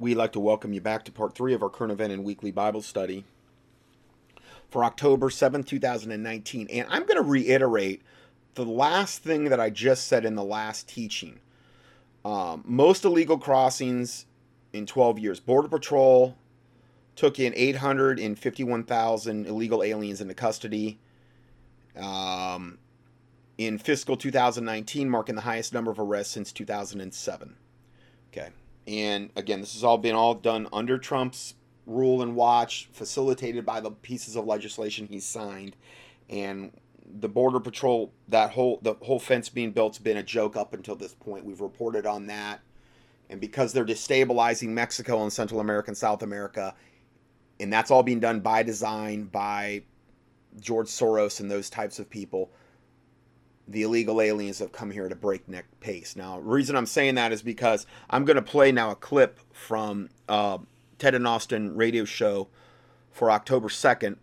we'd like to welcome you back to part three of our current event and weekly Bible study for October 7th, 2019. And I'm going to reiterate the last thing that I just said in the last teaching. Um, most illegal crossings in 12 years. Border Patrol took in 851,000 illegal aliens into custody. Um, in fiscal 2019, marking the highest number of arrests since 2007. Okay. And again, this has all been all done under Trump's rule and watch, facilitated by the pieces of legislation he signed. And the border patrol, that whole the whole fence being built's been a joke up until this point. We've reported on that. And because they're destabilizing Mexico and Central America and South America, and that's all being done by design by George Soros and those types of people the illegal aliens have come here at a breakneck pace. Now, reason I'm saying that is because I'm going to play now a clip from uh, Ted and Austin radio show for October 2nd,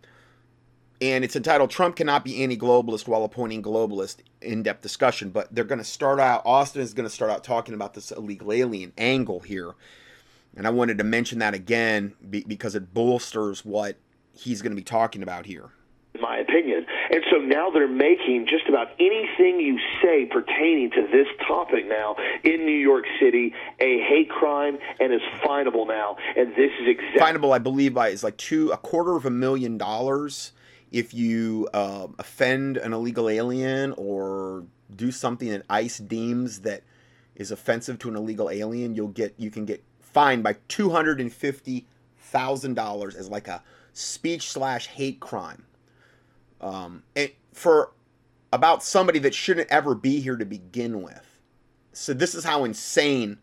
and it's entitled "Trump Cannot Be Anti-Globalist While Appointing Globalist." In-depth discussion, but they're going to start out. Austin is going to start out talking about this illegal alien angle here, and I wanted to mention that again because it bolsters what he's going to be talking about here my opinion. And so now they're making just about anything you say pertaining to this topic now in New York City a hate crime and is finable now. And this is exactly finable, I believe, by is like two a quarter of a million dollars if you uh, offend an illegal alien or do something that ICE deems that is offensive to an illegal alien. You'll get you can get fined by two hundred and fifty thousand dollars as like a speech slash hate crime um, and for about somebody that shouldn't ever be here to begin with. So this is how insane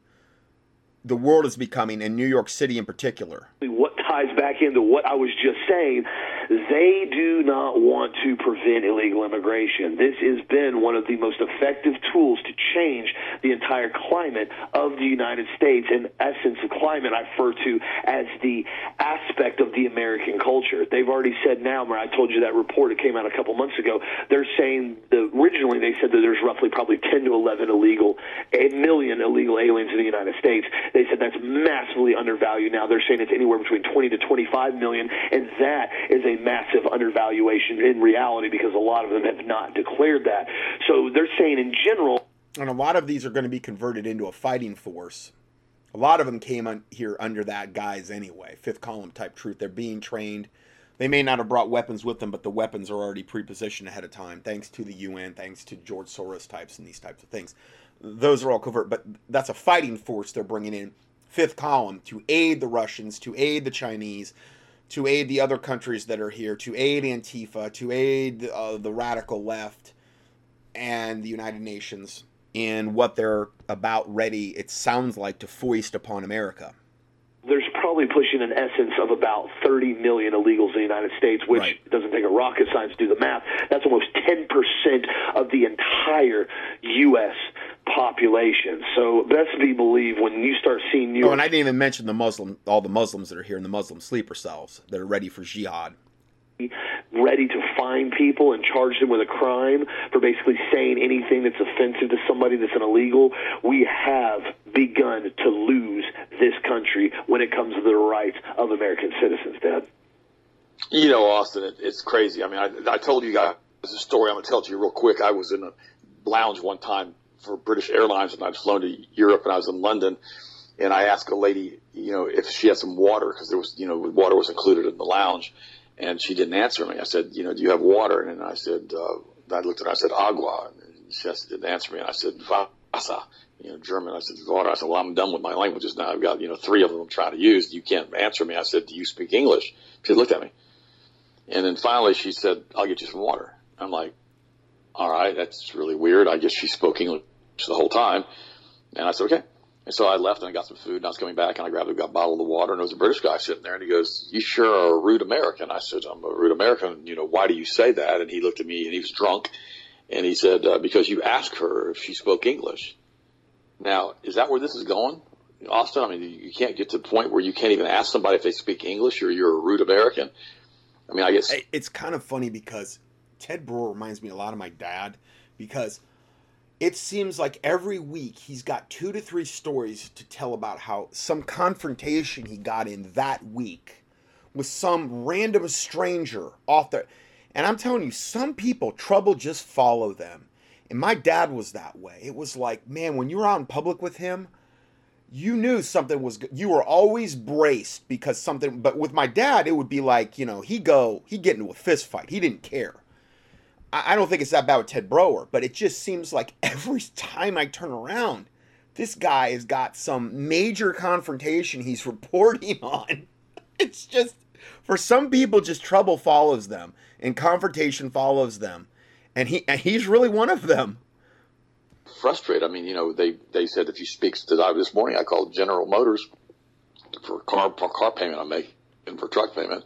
the world is becoming, in New York City in particular. What ties back into what I was just saying they do not want to prevent illegal immigration. This has been one of the most effective tools to change the entire climate of the United States. In essence, of climate I refer to as the aspect of the American culture. They've already said now, where I told you that report that came out a couple months ago, they're saying the, originally they said that there's roughly probably 10 to 11 illegal, a million illegal aliens in the United States. They said that's massively undervalued now. They're saying it's anywhere between 20 to 25 million, and that is a massive undervaluation in reality because a lot of them have not declared that. So they're saying in general. And a lot of these are going to be converted into a fighting force. A lot of them came here under that guise anyway, fifth column type truth. They're being trained. They may not have brought weapons with them, but the weapons are already pre-positioned ahead of time, thanks to the UN, thanks to George Soros types and these types of things. Those are all covert, but that's a fighting force they're bringing in fifth column to aid the Russians, to aid the Chinese, to aid the other countries that are here, to aid Antifa, to aid uh, the radical left and the United Nations in what they're about ready, it sounds like, to foist upon America. There's probably pushing an essence of about 30 million illegals in the United States, which right. doesn't take a rocket science to do the math. That's almost 10% of the entire U.S population. So best be believe when you start seeing New oh, York. Oh, and I didn't even mention the Muslim, all the Muslims that are here in the Muslim sleeper cells that are ready for jihad. Ready to find people and charge them with a crime for basically saying anything that's offensive to somebody that's an illegal. We have begun to lose this country when it comes to the rights of American citizens, Dad. You know, Austin, it, it's crazy. I mean, I, I told you guys a story. I'm going to tell to you real quick. I was in a lounge one time for British Airlines, and I'd flown to Europe, and I was in London, and I asked a lady, you know, if she had some water because there was, you know, water was included in the lounge, and she didn't answer me. I said, you know, do you have water? And I said, uh, I looked at her, I said, agua. And she didn't answer me, and I said, Wasser, you know, German. I said, water. I said, well, I'm done with my languages now. I've got, you know, three of them I'm trying to use. You can't answer me. I said, do you speak English? She looked at me. And then finally she said, I'll get you some water. I'm like, all right, that's really weird. I guess she spoke English the whole time. And I said, okay. And so I left and I got some food and I was coming back and I grabbed a bottle of water and there was a British guy sitting there and he goes, you sure are a rude American. I said, I'm a rude American. You know, why do you say that? And he looked at me and he was drunk and he said, uh, because you asked her if she spoke English. Now, is that where this is going? Austin, I mean, you can't get to the point where you can't even ask somebody if they speak English or you're a rude American. I mean, I guess it's kind of funny because Ted Broer reminds me a lot of my dad because it seems like every week he's got two to three stories to tell about how some confrontation he got in that week with some random stranger off there. And I'm telling you, some people, trouble just follow them. And my dad was that way. It was like, man, when you were out in public with him, you knew something was good. You were always braced because something, but with my dad, it would be like, you know, he go, he'd get into a fist fight. He didn't care. I, don't think it's that bad with Ted Broer, but it just seems like every time I turn around, this guy has got some major confrontation he's reporting on. It's just, for some people, just trouble follows them and confrontation follows them. And he and he's really one of them. Frustrated. I mean, you know, they, they said if you speak to this morning, I called General Motors for car for car payment I'm making for truck payment,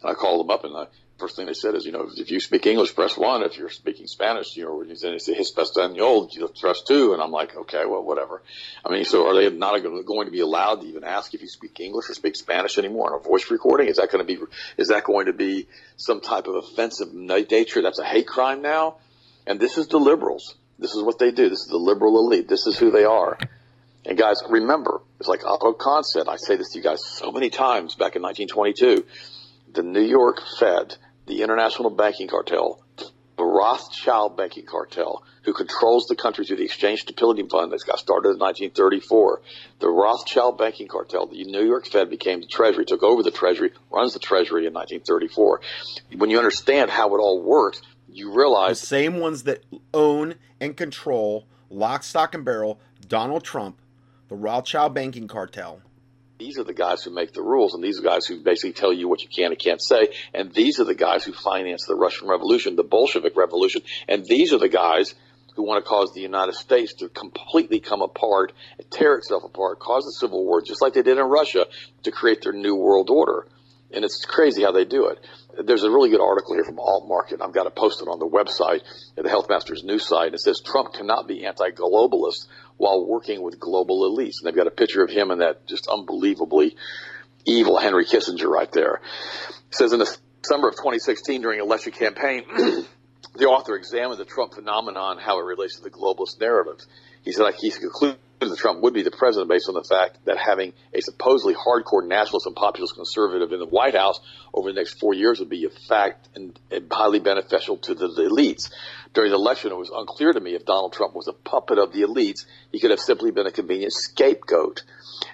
and I called them up and I first thing they said is, you know, if you speak English, press one. If you're speaking Spanish, you know, they say Hispanol, you press two. And I'm like, okay, well, whatever. I mean, so are they not going to be allowed to even ask if you speak English or speak Spanish anymore in a voice recording? Is that going to be, is that going to be some type of offensive nature? That's a hate crime now. And this is the liberals. This is what they do. This is the liberal elite. This is who they are. And guys, remember, it's like Otto Kahn said. I say this to you guys so many times back in 1922. The New York Fed the international banking cartel, the Rothschild banking cartel, who controls the country through the Exchange Stability Fund that got started in 1934. The Rothschild banking cartel, the New York Fed became the Treasury, took over the Treasury, runs the Treasury in 1934. When you understand how it all works, you realize the same ones that own and control lock, stock, and barrel Donald Trump, the Rothschild banking cartel, these are the guys who make the rules, and these are the guys who basically tell you what you can and can't say. And these are the guys who finance the Russian Revolution, the Bolshevik Revolution, and these are the guys who want to cause the United States to completely come apart, tear itself apart, cause a civil war, just like they did in Russia, to create their new world order. And it's crazy how they do it. There's a really good article here from Alt Market. I've got it on the website at the Health Masters news site. It says Trump cannot be anti-globalist while working with global elites. And they've got a picture of him and that just unbelievably evil Henry Kissinger right there. It says in the summer of 2016 during election campaign, the author examined the Trump phenomenon, how it relates to the globalist narrative. He said, like, he concluded that Trump would be the president based on the fact that having a supposedly hardcore nationalist and populist conservative in the White House over the next four years would be a fact and, and highly beneficial to the, the elites. During the election, it was unclear to me if Donald Trump was a puppet of the elites. He could have simply been a convenient scapegoat.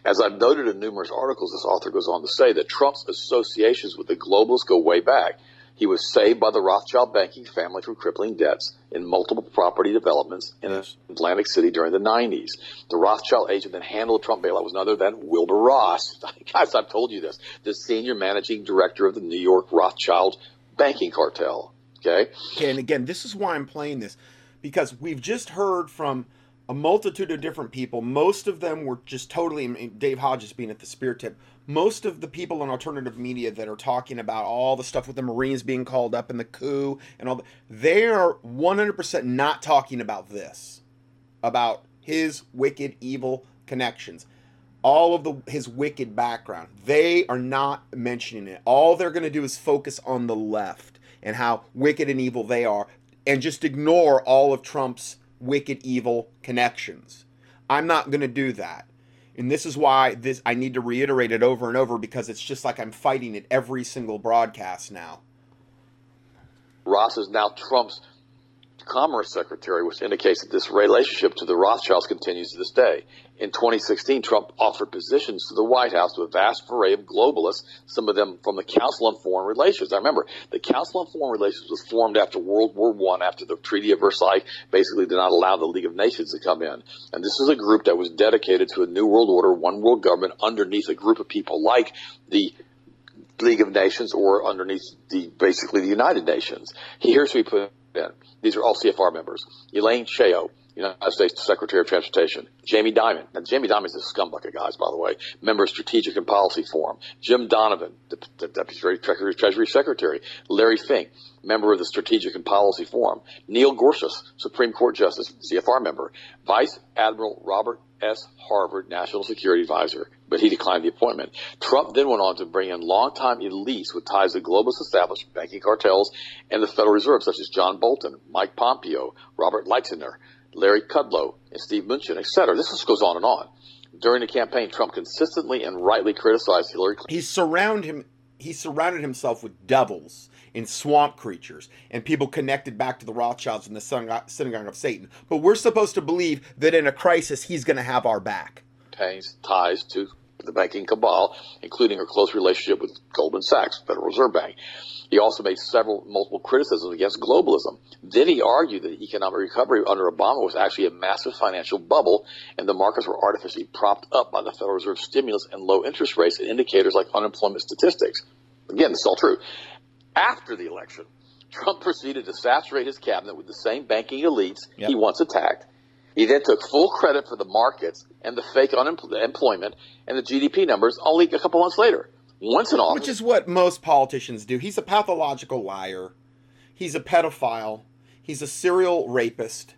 As I've noted in numerous articles, this author goes on to say that Trump's associations with the globalists go way back. He was saved by the Rothschild banking family from crippling debts in multiple property developments in Atlantic City during the 90s. The Rothschild agent that handled Trump bailout was none other than Wilbur Ross. Guys, I've told you this. The senior managing director of the New York Rothschild banking cartel. Okay. Okay. And again, this is why I'm playing this because we've just heard from a multitude of different people. Most of them were just totally, Dave Hodges being at the spear tip, most of the people in alternative media that are talking about all the stuff with the Marines being called up and the coup and all that, they are 100% not talking about this, about his wicked, evil connections all of the his wicked background. They are not mentioning it. All they're going to do is focus on the left and how wicked and evil they are and just ignore all of Trump's wicked evil connections. I'm not going to do that. And this is why this I need to reiterate it over and over because it's just like I'm fighting it every single broadcast now. Ross is now Trump's Commerce Secretary, which indicates that this relationship to the Rothschilds continues to this day. In 2016, Trump offered positions to the White House to a vast array of globalists, some of them from the Council on Foreign Relations. I remember the Council on Foreign Relations was formed after World War One, after the Treaty of Versailles basically did not allow the League of Nations to come in. And this is a group that was dedicated to a new world order, one world government underneath a group of people like the League of Nations or underneath the basically the United Nations. Here's who he put in. These are all CFR members. Elaine Chao, United States Secretary of Transportation. Jamie Dimon. Now, Jamie Dimon is a scumbucket, guys, by the way. Member of Strategic and Policy Forum. Jim Donovan, the, the Deputy Treasury, Treasury Secretary. Larry Fink, member of the Strategic and Policy Forum. Neil Gorsuch, Supreme Court Justice, CFR member. Vice Admiral Robert S. Harward, National Security Advisor, but he declined the appointment. Trump then went on to bring in longtime elites with ties to globalist established banking cartels and the Federal Reserve, such as John Bolton, Mike Pompeo, Robert Lighthizer, Larry Kudlow, and Steve Mnuchin, etc. This just goes on and on. During the campaign, Trump consistently and rightly criticized Hillary Clinton. He surrounded him. He surrounded himself with devils and swamp creatures and people connected back to the Rothschilds and the synagogue of Satan. But we're supposed to believe that in a crisis, he's going to have our back. Ties to the banking cabal, including her close relationship with Goldman Sachs, Federal Reserve Bank. He also made several multiple criticisms against globalism. Then he argued that the economic recovery under Obama was actually a massive financial bubble, and the markets were artificially propped up by the Federal Reserve stimulus and low interest rates and indicators like unemployment statistics. Again, this is all true. After the election, Trump proceeded to saturate his cabinet with the same banking elites yep. he once attacked. He then took full credit for the markets and the fake unemployment and the GDP numbers only a couple months later once in office. Which is what most politicians do. He's a pathological liar. He's a pedophile. He's a serial rapist.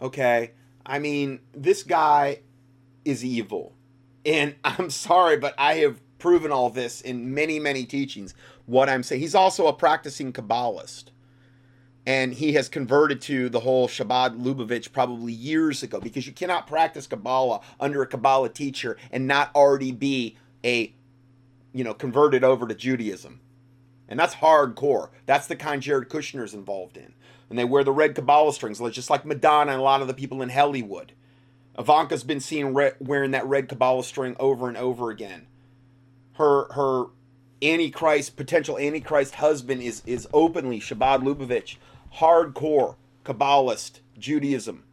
Okay? I mean, this guy is evil. And I'm sorry, but I have proven all this in many, many teachings. What I'm saying. He's also a practicing Kabbalist. And he has converted to the whole Chabad Lubavitch probably years ago because you cannot practice Kabbalah under a Kabbalah teacher and not already be a you know, converted over to Judaism. And that's hardcore. That's the kind Jared Kushner is involved in. And they wear the red Kabbalah strings, just like Madonna and a lot of the people in Hollywood. Ivanka's been seen re- wearing that red Kabbalah string over and over again. Her her Antichrist, potential Antichrist husband is is openly Chabad Lubavitch, hardcore Kabbalist Judaism.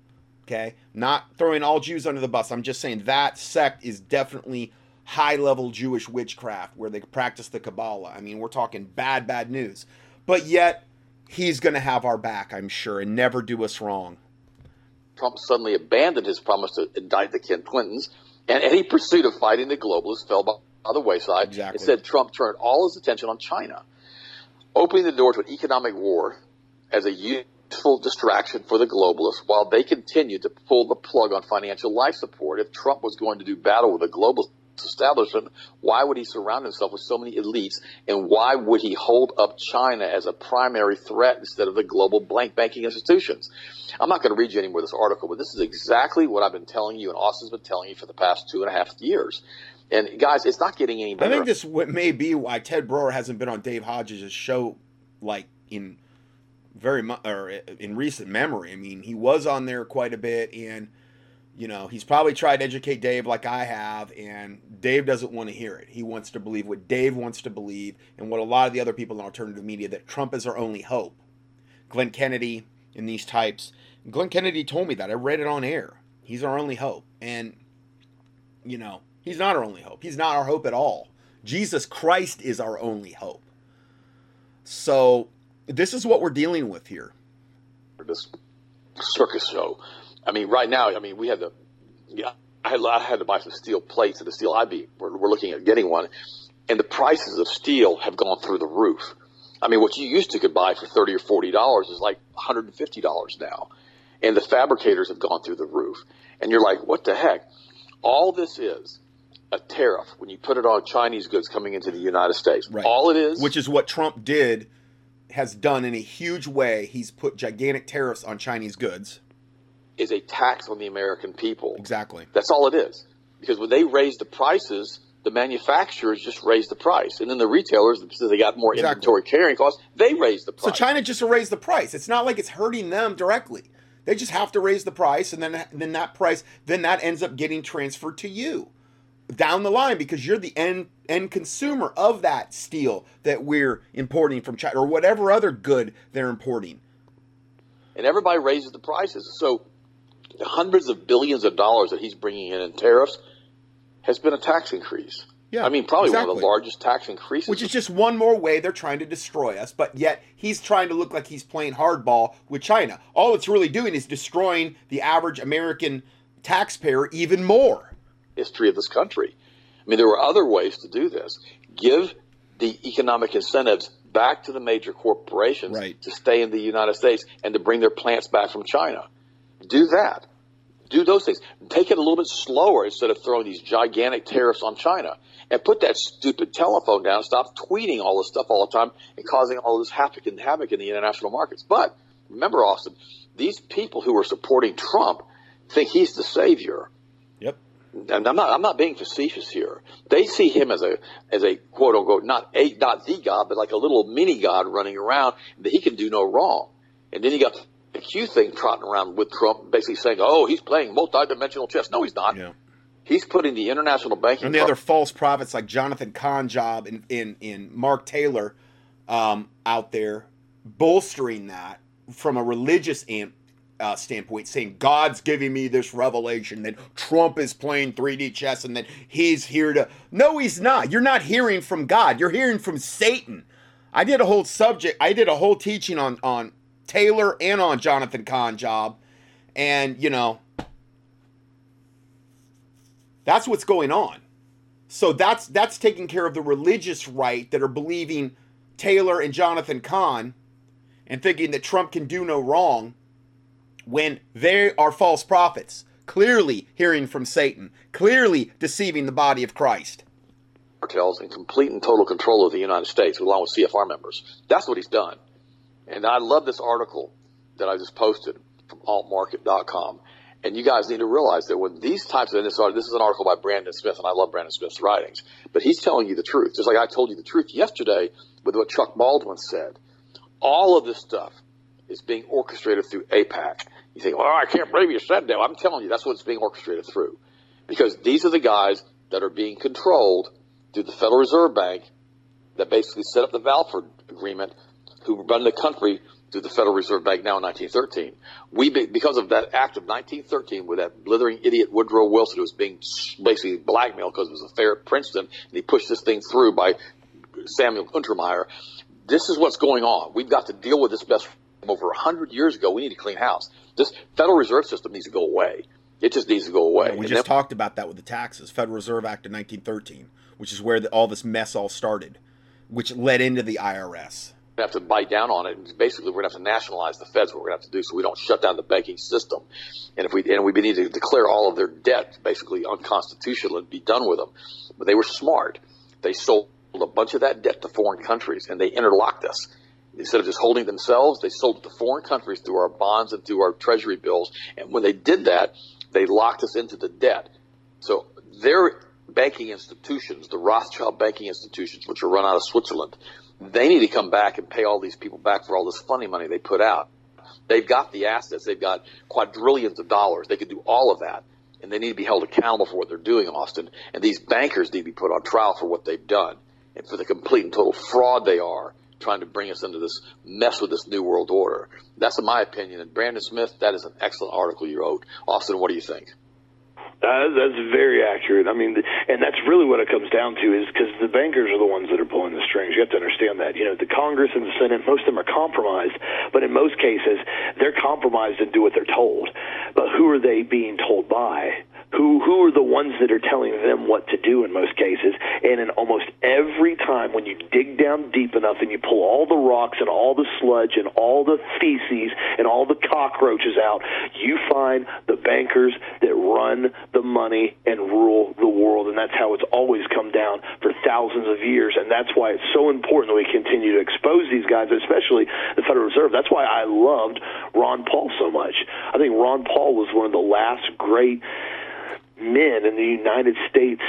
Okay, not throwing all Jews under the bus. I'm just saying that sect is definitely high level Jewish witchcraft where they practice the Kabbalah. I mean, we're talking bad, bad news. But yet, he's going to have our back, I'm sure, and never do us wrong. Trump suddenly abandoned his promise to indict the Ken Clintons, and any pursuit of fighting the globalists fell by the wayside. Exactly. Instead, Trump turned all his attention on China, opening the door to an economic war as a useful distraction for the globalists while they continued to pull the plug on financial life support. If Trump was going to do battle with the globalists, establishment, why would he surround himself with so many elites? And why would he hold up China as a primary threat instead of the global blank banking institutions? I'm not going to read you any more of this article, but this is exactly what I've been telling you and Austin's been telling you for the past two and a half years. And guys, it's not getting any better. I think this may be why Ted Broer hasn't been on Dave Hodges' show like in very much or uh, in recent memory. I mean, he was on there quite a bit and you know, he's probably tried to educate Dave like I have, and Dave doesn't want to hear it. He wants to believe what Dave wants to believe, and what a lot of the other people in alternative media that Trump is our only hope. Glenn Kennedy and these types. Glenn Kennedy told me that. I read it on air. He's our only hope. And, you know, he's not our only hope. He's not our hope at all. Jesus Christ is our only hope. So, this is what we're dealing with here. This circus show I mean, right now, I mean, we had to, yeah, I had, I had to buy some steel plates at the steel IB. We're, we're looking at getting one, and the prices of steel have gone through the roof. I mean, what you used to could buy for thirty or forty dollars is like one hundred and fifty dollars now, and the fabricators have gone through the roof. And you're like, what the heck? All this is a tariff when you put it on Chinese goods coming into the United States. Right. All it is, which is what Trump did, has done in a huge way. He's put gigantic tariffs on Chinese goods is a tax on the American people. Exactly. That's all it is. Because when they raise the prices, the manufacturers just raise the price, and then the retailers, because they got more exactly. inventory carrying costs, they raise the price. So China just raised the price. It's not like it's hurting them directly. They just have to raise the price, and then then that price then that ends up getting transferred to you down the line because you're the end end consumer of that steel that we're importing from China or whatever other good they're importing. And everybody raises the prices. So the hundreds of billions of dollars that he's bringing in in tariffs has been a tax increase. Yeah, I mean, probably exactly. one of the largest tax increases. Which is just one more way they're trying to destroy us, but yet he's trying to look like he's playing hardball with China. All it's really doing is destroying the average American taxpayer even more. History of this country. I mean, there were other ways to do this. Give the economic incentives back to the major corporations right. to stay in the United States and to bring their plants back from China. Do that. Do those things. Take it a little bit slower instead of throwing these gigantic tariffs on China. And put that stupid telephone down. Stop tweeting all this stuff all the time and causing all this havoc and havoc in the international markets. But remember, Austin, these people who are supporting Trump think he's the savior. And I'm not I'm not being facetious here. They see him as a as a quote unquote not a not the God, but like a little mini God running around that he can do no wrong. And then you got the Q thing trotting around with Trump, basically saying, "Oh, he's playing multi-dimensional chess." No, he's not. Yeah. He's putting the international banking And the other false prophets like Jonathan Cahn job and in, in Mark Taylor um, out there bolstering that from a religious amp, uh, standpoint, saying God's giving me this revelation that Trump is playing 3D chess and that he's here to. No, he's not. You're not hearing from God. You're hearing from Satan. I did a whole subject. I did a whole teaching on on Taylor and on Jonathan Cahn job, and you know that's what's going on. So that's that's taking care of the religious right that are believing Taylor and Jonathan Cahn and thinking that Trump can do no wrong when they are false prophets, clearly hearing from Satan, clearly deceiving the body of Christ. cartels in complete and total control of the United States, along with CFR members. That's what he's done. And I love this article that I just posted from altmarket.com. And you guys need to realize that when these types of this, this is an article by Brandon Smith, and I love Brandon Smith's writings, but he's telling you the truth. Just like I told you the truth yesterday with what Chuck Baldwin said. All of this stuff is being orchestrated through AIPAC. You think, well, I can't believe you said that. I'm telling you, that's what it's being orchestrated through. Because these are the guys that are being controlled through the Federal Reserve Bank that basically set up the Balfour Agreement, who run the country through the Federal Reserve Bank now in 1913. We, because of that act of 1913 with that blithering idiot Woodrow Wilson who was being basically blackmailed because it was a fair at Princeton, and he pushed this thing through by Samuel Untermyer. This is what's going on. We've got to deal with this mess from over 100 years ago. We need to clean house. This Federal Reserve System needs to go away. It just needs to go away. We And just then- talked about that with the taxes, Federal Reserve Act of 1913, which is where the, all this mess all started, which led into the IRS. we have to bite down on it. And basically, we're going to have to nationalize the feds. What we're going to have to do so we don't shut down the banking system. And if we and we need to declare all of their debt basically unconstitutional and be done with them. But they were smart. They sold a bunch of that debt to foreign countries, and they interlocked us. Instead of just holding themselves, they sold it to foreign countries through our bonds and through our treasury bills. And when they did that, they locked us into the debt. So their banking institutions, the Rothschild banking institutions, which are run out of Switzerland, they need to come back and pay all these people back for all this funny money they put out. They've got the assets. They've got quadrillions of dollars. They could do all of that. And they need to be held accountable for what they're doing, Austin. And these bankers need to be put on trial for what they've done and for the complete and total fraud they are trying to bring us into this mess with this new world order. That's in my opinion. And Brandon Smith, that is an excellent article you wrote. Austin, what do you think? Uh, that's very accurate. I mean, and that's really what it comes down to is because the bankers are the ones that are pulling the strings. You have to understand that. You know, the Congress and the Senate, most of them are compromised, but in most cases, they're compromised and do what they're told. But who are they being told by? Who who are the ones that are telling them what to do in most cases? And in almost every time, when you dig down deep enough and you pull all the rocks and all the sludge and all the feces and all the cockroaches out, you find the bankers that run the money and rule the world. And that's how it's always come down for thousands of years. And that's why it's so important that we continue to expose these guys, especially the Federal Reserve. That's why I loved Ron Paul so much. I think Ron Paul was one of the last great men in the United States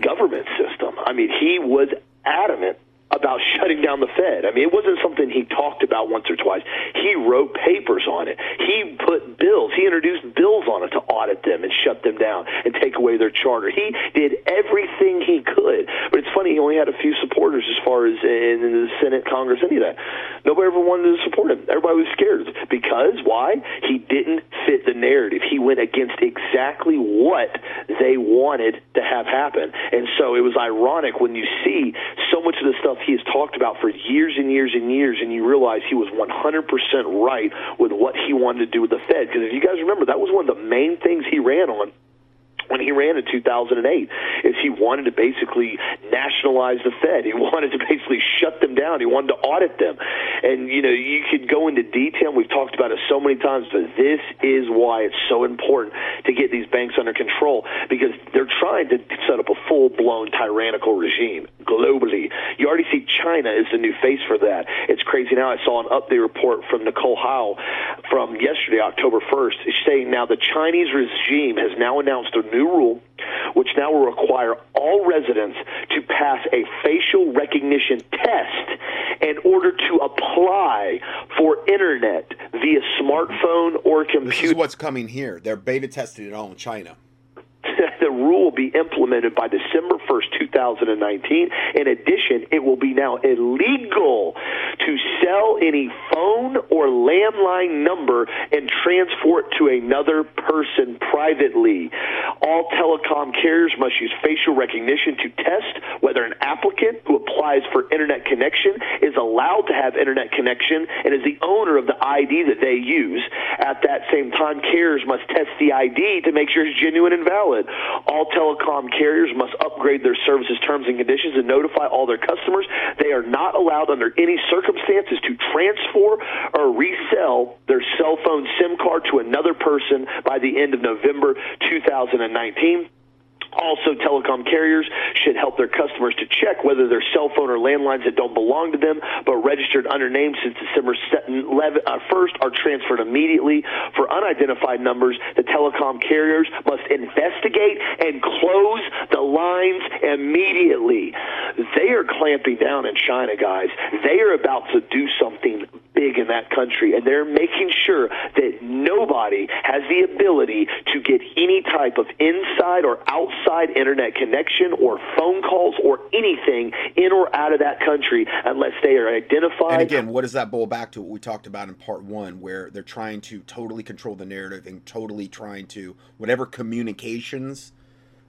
government system. I mean, he was adamant about shutting down the Fed. I mean, it wasn't something he talked about once or twice. He wrote papers on it. He put bills. He introduced bills on it to audit them and shut them down and take away their charter. He did everything he could. But it's funny, he only had a few supporters as far as in the Senate, Congress, any of that. Nobody ever wanted to support him. Everybody was scared because why? He didn't fit the narrative. He went against exactly what they wanted to have happen. And so it was ironic when you see so much of the stuff he has talked about for years and years and years, and you realize he was 100% right with what he wanted to do with the Fed. Because if you guys remember, that was one of the main things he ran on when he ran in 2008 is he wanted to basically nationalize the Fed. He wanted to basically shut them down. He wanted to audit them. And, you know, you could go into detail. We've talked about it so many times, but this is why it's so important to get these banks under control because they're trying to set up a full blown tyrannical regime globally. You already see China is the new face for that. It's crazy now. I saw an update report from Nicole Howe from yesterday, October 1st, saying now the Chinese regime has now announced a new rule which now will require all residents to pass a facial recognition test in order to apply for internet via smartphone or computer. This is what's coming here. They're beta testing it all in China. Rule will be implemented by December 1st, 2019. In addition, it will be now illegal to sell any phone or landline number and transfer it to another person privately. All telecom carriers must use facial recognition to test whether an applicant who applies for internet connection is allowed to have internet connection and is the owner of the ID that they use. At that same time, carriers must test the ID to make sure it's genuine and valid. All telecom carriers must upgrade their services terms and conditions and notify all their customers they are not allowed under any circumstances to transfer or resell their cell phone SIM card to another person by the end of November 2019. Also, telecom carriers should help their customers to check whether their cell phone or landlines that don't belong to them but registered under name since December 1st uh, are transferred immediately. For unidentified numbers, the telecom carriers must investigate and close the lines immediately. They are clamping down in China, guys. They are about to do something big in that country, and they're making sure that nobody has the ability to get any type of inside or outside internet connection or phone calls or anything in or out of that country unless they are identified. And again, what does that boil back to what we talked about in part one, where they're trying to totally control the narrative and totally trying to, whatever communications,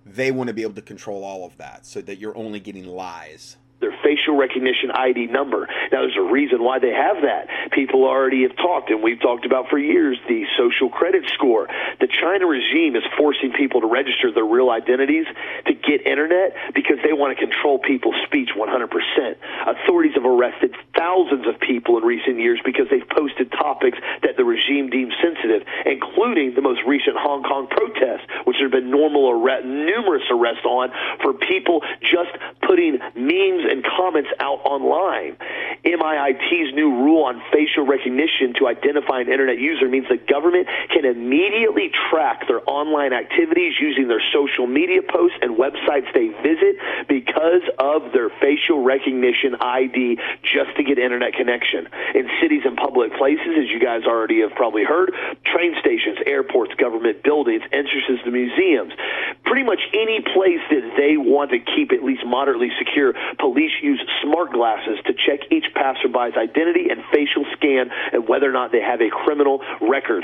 they want to be able to control all of that so that you're only getting lies their facial recognition ID number. Now, there's a reason why they have that. People already have talked, and we've talked about for years the social credit score. The China regime is forcing people to register their real identities to get internet because they want to control people's speech 100%. Authorities have arrested thousands of people in recent years because they've posted topics that the regime deems sensitive, including the most recent Hong Kong protests, which there have been normal arrest, numerous arrests on for people just putting memes and comments out online. MIIT's new rule on facial recognition to identify an internet user means the government can immediately track their online activities using their social media posts and websites they visit because of their facial recognition ID just to get internet connection. In cities and public places, as you guys already have probably heard, train stations, airports, government buildings, entrances to museums, pretty much any place that they want to keep at least moderately secure, police use smart glasses to check each passerby's identity and facial scan and whether or not they have a criminal record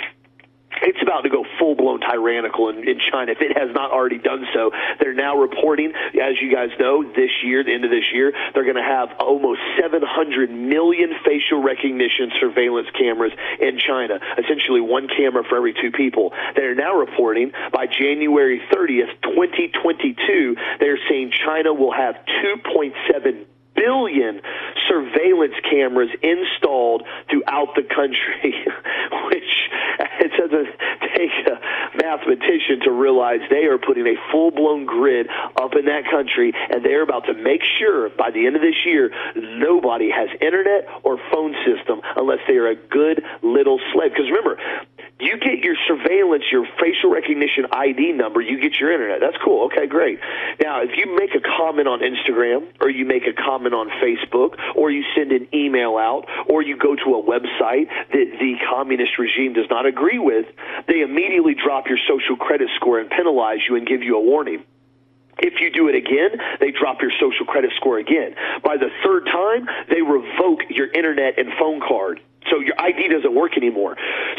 it's about to go full blown tyrannical in, in China if it has not already done so. They're now reporting, as you guys know, this year, the end of this year, they're going to have almost 700 million facial recognition surveillance cameras in China, essentially one camera for every two people. They're now reporting by January 30th, 2022, they're saying China will have 2.7 billion surveillance cameras installed throughout the country, which it doesn't take a uh, mathematician to realize they are putting a full blown grid up in that country, and they're about to make sure by the end of this year nobody has internet or phone system unless they are a good little slave. Because remember, you get your surveillance, your facial recognition ID number, you get your internet. That's cool. Okay, great. Now, if you make a comment on Instagram or you make a comment on Facebook or you send an email out or you go to a website that the communist regime does not agree with, they immediately drop your social credit score and penalize you and give you a warning. If you do it again, they drop your social credit score again. By the third time, they revoke your internet and phone card. So your ID doesn't work anymore.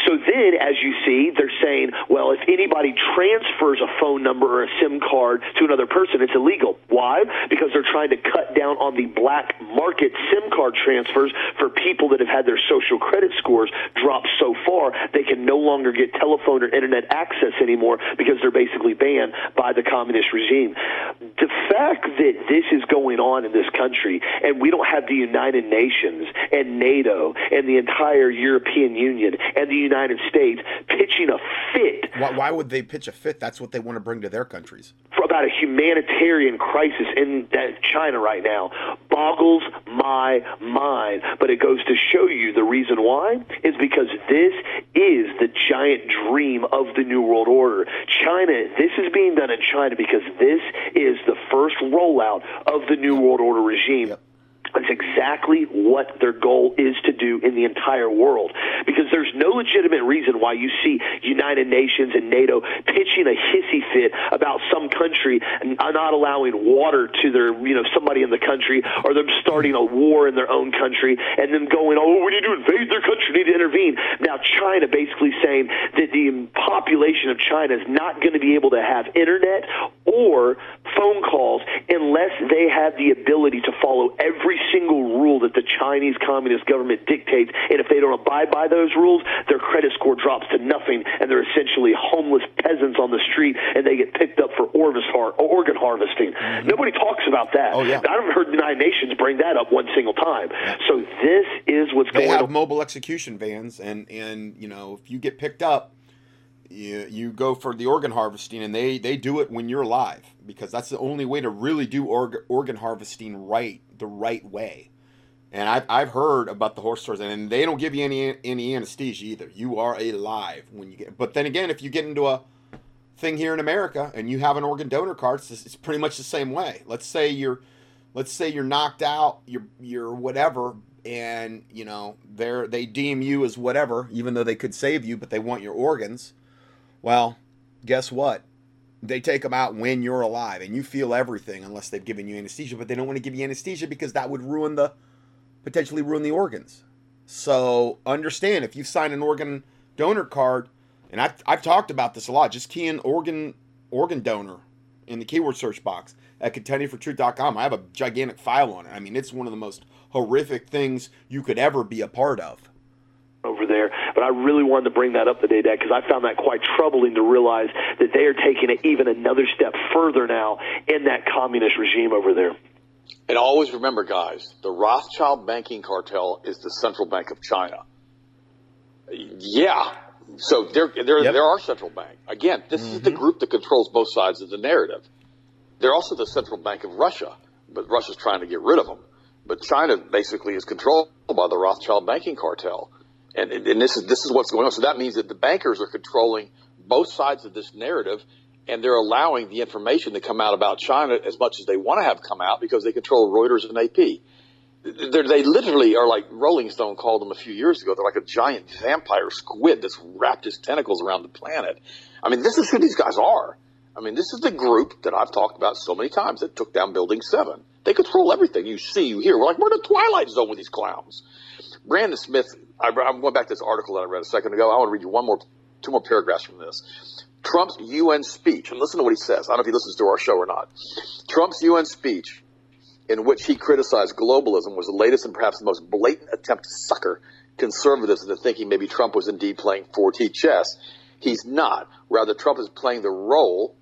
So then, as you see, they're saying, well, if anybody transfers a phone number or a SIM card to another person, it's illegal. Why? Because they're trying to cut down on the black market SIM card transfers for people that have had their social credit scores drop so far they can no longer get telephone or internet access anymore because they're basically banned by the communist regime. the fact that this is going on in this country and we don't have the United Nations and NATO and the entire European Union and the United States pitching a fit. Why, why would they pitch a fit? That's what they want to bring to their countries. For about a humanitarian crisis in China right now boggles my mind. But it goes to show you the reason why is because this is the giant dream of the New World Order. China, this is being done in China because this is the first rollout of the New World Order regime. Yep. That's exactly what their goal is to do in the entire world. Because there's no legitimate reason why you see United Nations and NATO pitching a hissy fit about some country not allowing water to their, you know, somebody in the country or them starting a war in their own country and them going, oh, we need to invade their country, we need to intervene. Now, China basically saying that the population of China is not going to be able to have internet or phone calls unless they have the ability to follow every single rule that the Chinese Communist government dictates, and if they don't abide by those rules, their credit score drops to nothing, and they're essentially homeless peasants on the street, and they get picked up for organ harvesting. Mm-hmm. Nobody talks about that. Oh, yeah. I haven't heard the United Nations bring that up one single time. So this is what's they going on. They have mobile execution vans, and and you know if you get picked up you, you go for the organ harvesting and they, they do it when you're alive because that's the only way to really do org, organ harvesting right the right way. And I've, I've heard about the horse stores and they don't give you any any anesthesia either. You are alive when you get but then again if you get into a thing here in america and you have an organ donor card it's, it's pretty much the same way. Let's say you're let's say you're knocked out you're you're whatever and you know they're they deem you as whatever even though they could save you but they want your organs. Well, guess what? They take them out when you're alive and you feel everything unless they've given you anesthesia, but they don't want to give you anesthesia because that would ruin the potentially ruin the organs. So understand if you sign an organ donor card, and I've, I've talked about this a lot, just key in organ organ donor in the keyword search box at contendingfortruth.com. I have a gigantic file on it. I mean, it's one of the most horrific things you could ever be a part of there. But I really wanted to bring that up today, Dad, because I found that quite troubling to realize that they are taking it even another step further now in that communist regime over there. And always remember, guys, the Rothschild banking cartel is the central bank of China. Yeah. So they're, they're, yep. they're our central bank. Again, this mm-hmm. is the mm-hmm. group that controls both sides of the narrative. They're also the central bank of Russia, but Russia's trying to get rid of them. But China basically is controlled by the Rothschild banking cartel. And, and this is this is what's going on. So that means that the bankers are controlling both sides of this narrative, and they're allowing the information to come out about China as much as they want to have come out because they control Reuters and AP. They're, they literally are like Rolling Stone called them a few years ago. They're like a giant vampire squid that's wrapped his tentacles around the planet. I mean, this is who these guys are. I mean, this is the group that I've talked about so many times that took down Building 7. They control everything you see, you hear. We're like, we're in the Twilight Zone with these clowns. Brandon Smith, I, am going back to this article that I read a second ago. I want to read you one more, two more paragraphs from this. Trump's UN speech, and listen to what he says. I don't know if he listens to our show or not. Trump's UN speech, in which he criticized globalism, was the latest and perhaps the most blatant attempt to sucker conservatives into thinking maybe Trump was indeed playing 4D chess. He's not. Rather, Trump is playing the role,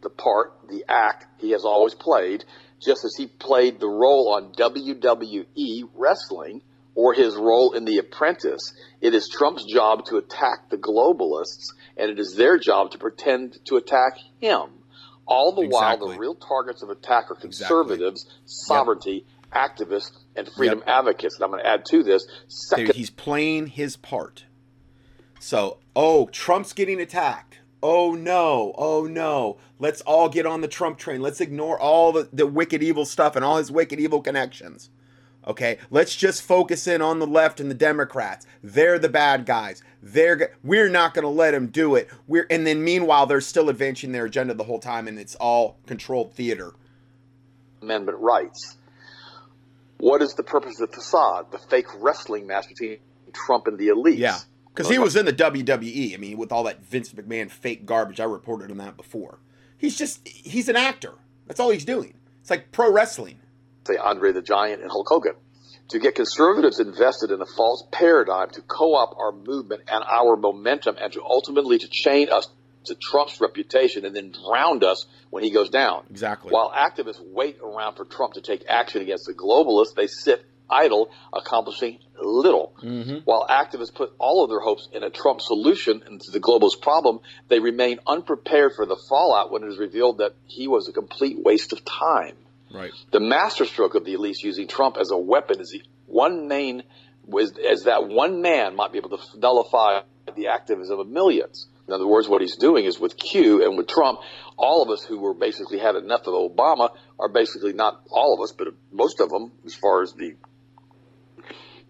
the part, the act he has always played, just as he played the role on WWE wrestling or his role in The Apprentice. It is Trump's job to attack the globalists, and it is their job to pretend to attack him. All the exactly. while, the real targets of attack are conservatives, exactly. sovereignty, yep. activists, and freedom yep. advocates. And I'm going to add to this. Second, he's playing his part. So, oh, Trump's getting attacked. Oh no, oh no. Let's all get on the Trump train. Let's ignore all the, the wicked evil stuff and all his wicked evil connections. Okay, let's just focus in on the left and the Democrats. They're the bad guys. They're we're not going to let them do it. We're and then meanwhile they're still advancing their agenda the whole time, and it's all controlled theater. Amendment rights. What is the purpose of the facade? The fake wrestling match between Trump and the elite. Yeah, because he was in the WWE. I mean, with all that Vince McMahon fake garbage, I reported on that before. He's just he's an actor. That's all he's doing. It's like pro wrestling say Andre the Giant and Hulk Hogan, to get conservatives invested in a false paradigm to co-opt our movement and our momentum and to ultimately to chain us to Trump's reputation and then drown us when he goes down. Exactly. While activists wait around for Trump to take action against the globalists, they sit idle, accomplishing little. Mm-hmm. While activists put all of their hopes in a Trump solution into the globalist problem, they remain unprepared for the fallout when it is revealed that he was a complete waste of time. Right. The masterstroke of the elites using Trump as a weapon is the one main was as that one man might be able to nullify the activism of millions. In other words, what he's doing is with Q and with Trump, all of us who were basically had enough of Obama are basically not all of us, but most of them, as far as the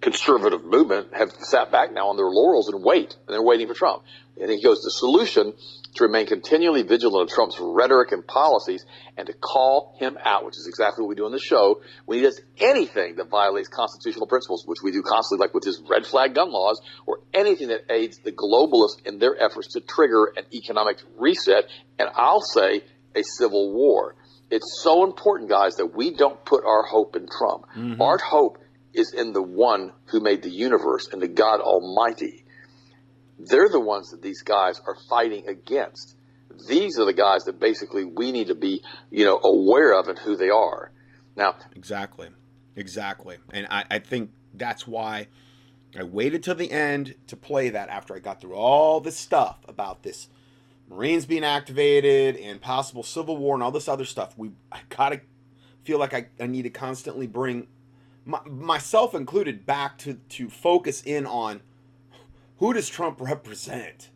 conservative movement have sat back now on their laurels and wait, and they're waiting for Trump. And he goes, the solution to remain continually vigilant of Trump's rhetoric and policies and to call him out, which is exactly what we do on the show, when he does anything that violates constitutional principles, which we do constantly, like with his red flag gun laws, or anything that aids the globalists in their efforts to trigger an economic reset, and I'll say a civil war. It's so important, guys, that we don't put our hope in Trump. Mm-hmm. Our hope is in the one who made the universe and the God Almighty. They're the ones that these guys are fighting against. These are the guys that basically we need to be, you know, aware of and who they are. Now, exactly, exactly, and I, I think that's why I waited till the end to play that after I got through all this stuff about this Marines being activated and possible civil war and all this other stuff. We I gotta feel like I, I need to constantly bring my, myself included, back to, to focus in on who does Trump represent?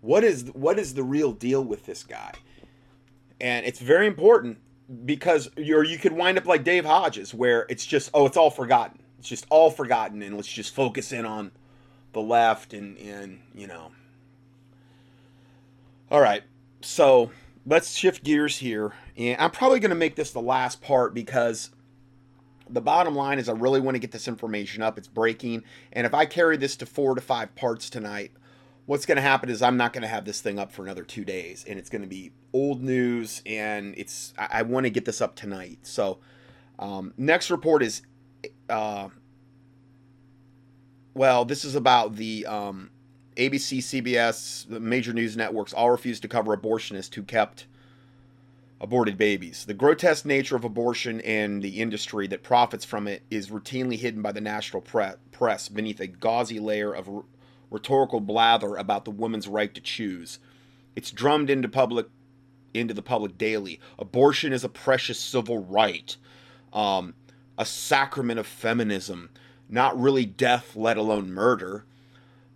What is what is the real deal with this guy? And it's very important because you're you could wind up like Dave Hodges, where it's just oh, it's all forgotten. It's just all forgotten, and let's just focus in on the left and and you know. All right, so let's shift gears here, and I'm probably going to make this the last part because the bottom line is I really want to get this information up. It's breaking. And if I carry this to four to five parts tonight, what's going to happen is I'm not going to have this thing up for another two days. And it's going to be old news. And it's, I, I want to get this up tonight. So, um, next report is, uh, well, this is about the um, ABC, CBS, the major news networks all refused to cover abortionists who kept aborted babies. The grotesque nature of abortion and the industry that profits from it is routinely hidden by the national pre- press beneath a gauzy layer of r- rhetorical blather about the woman's right to choose. It's drummed into public into the public daily. Abortion is a precious civil right, um, a sacrament of feminism, not really death, let alone murder.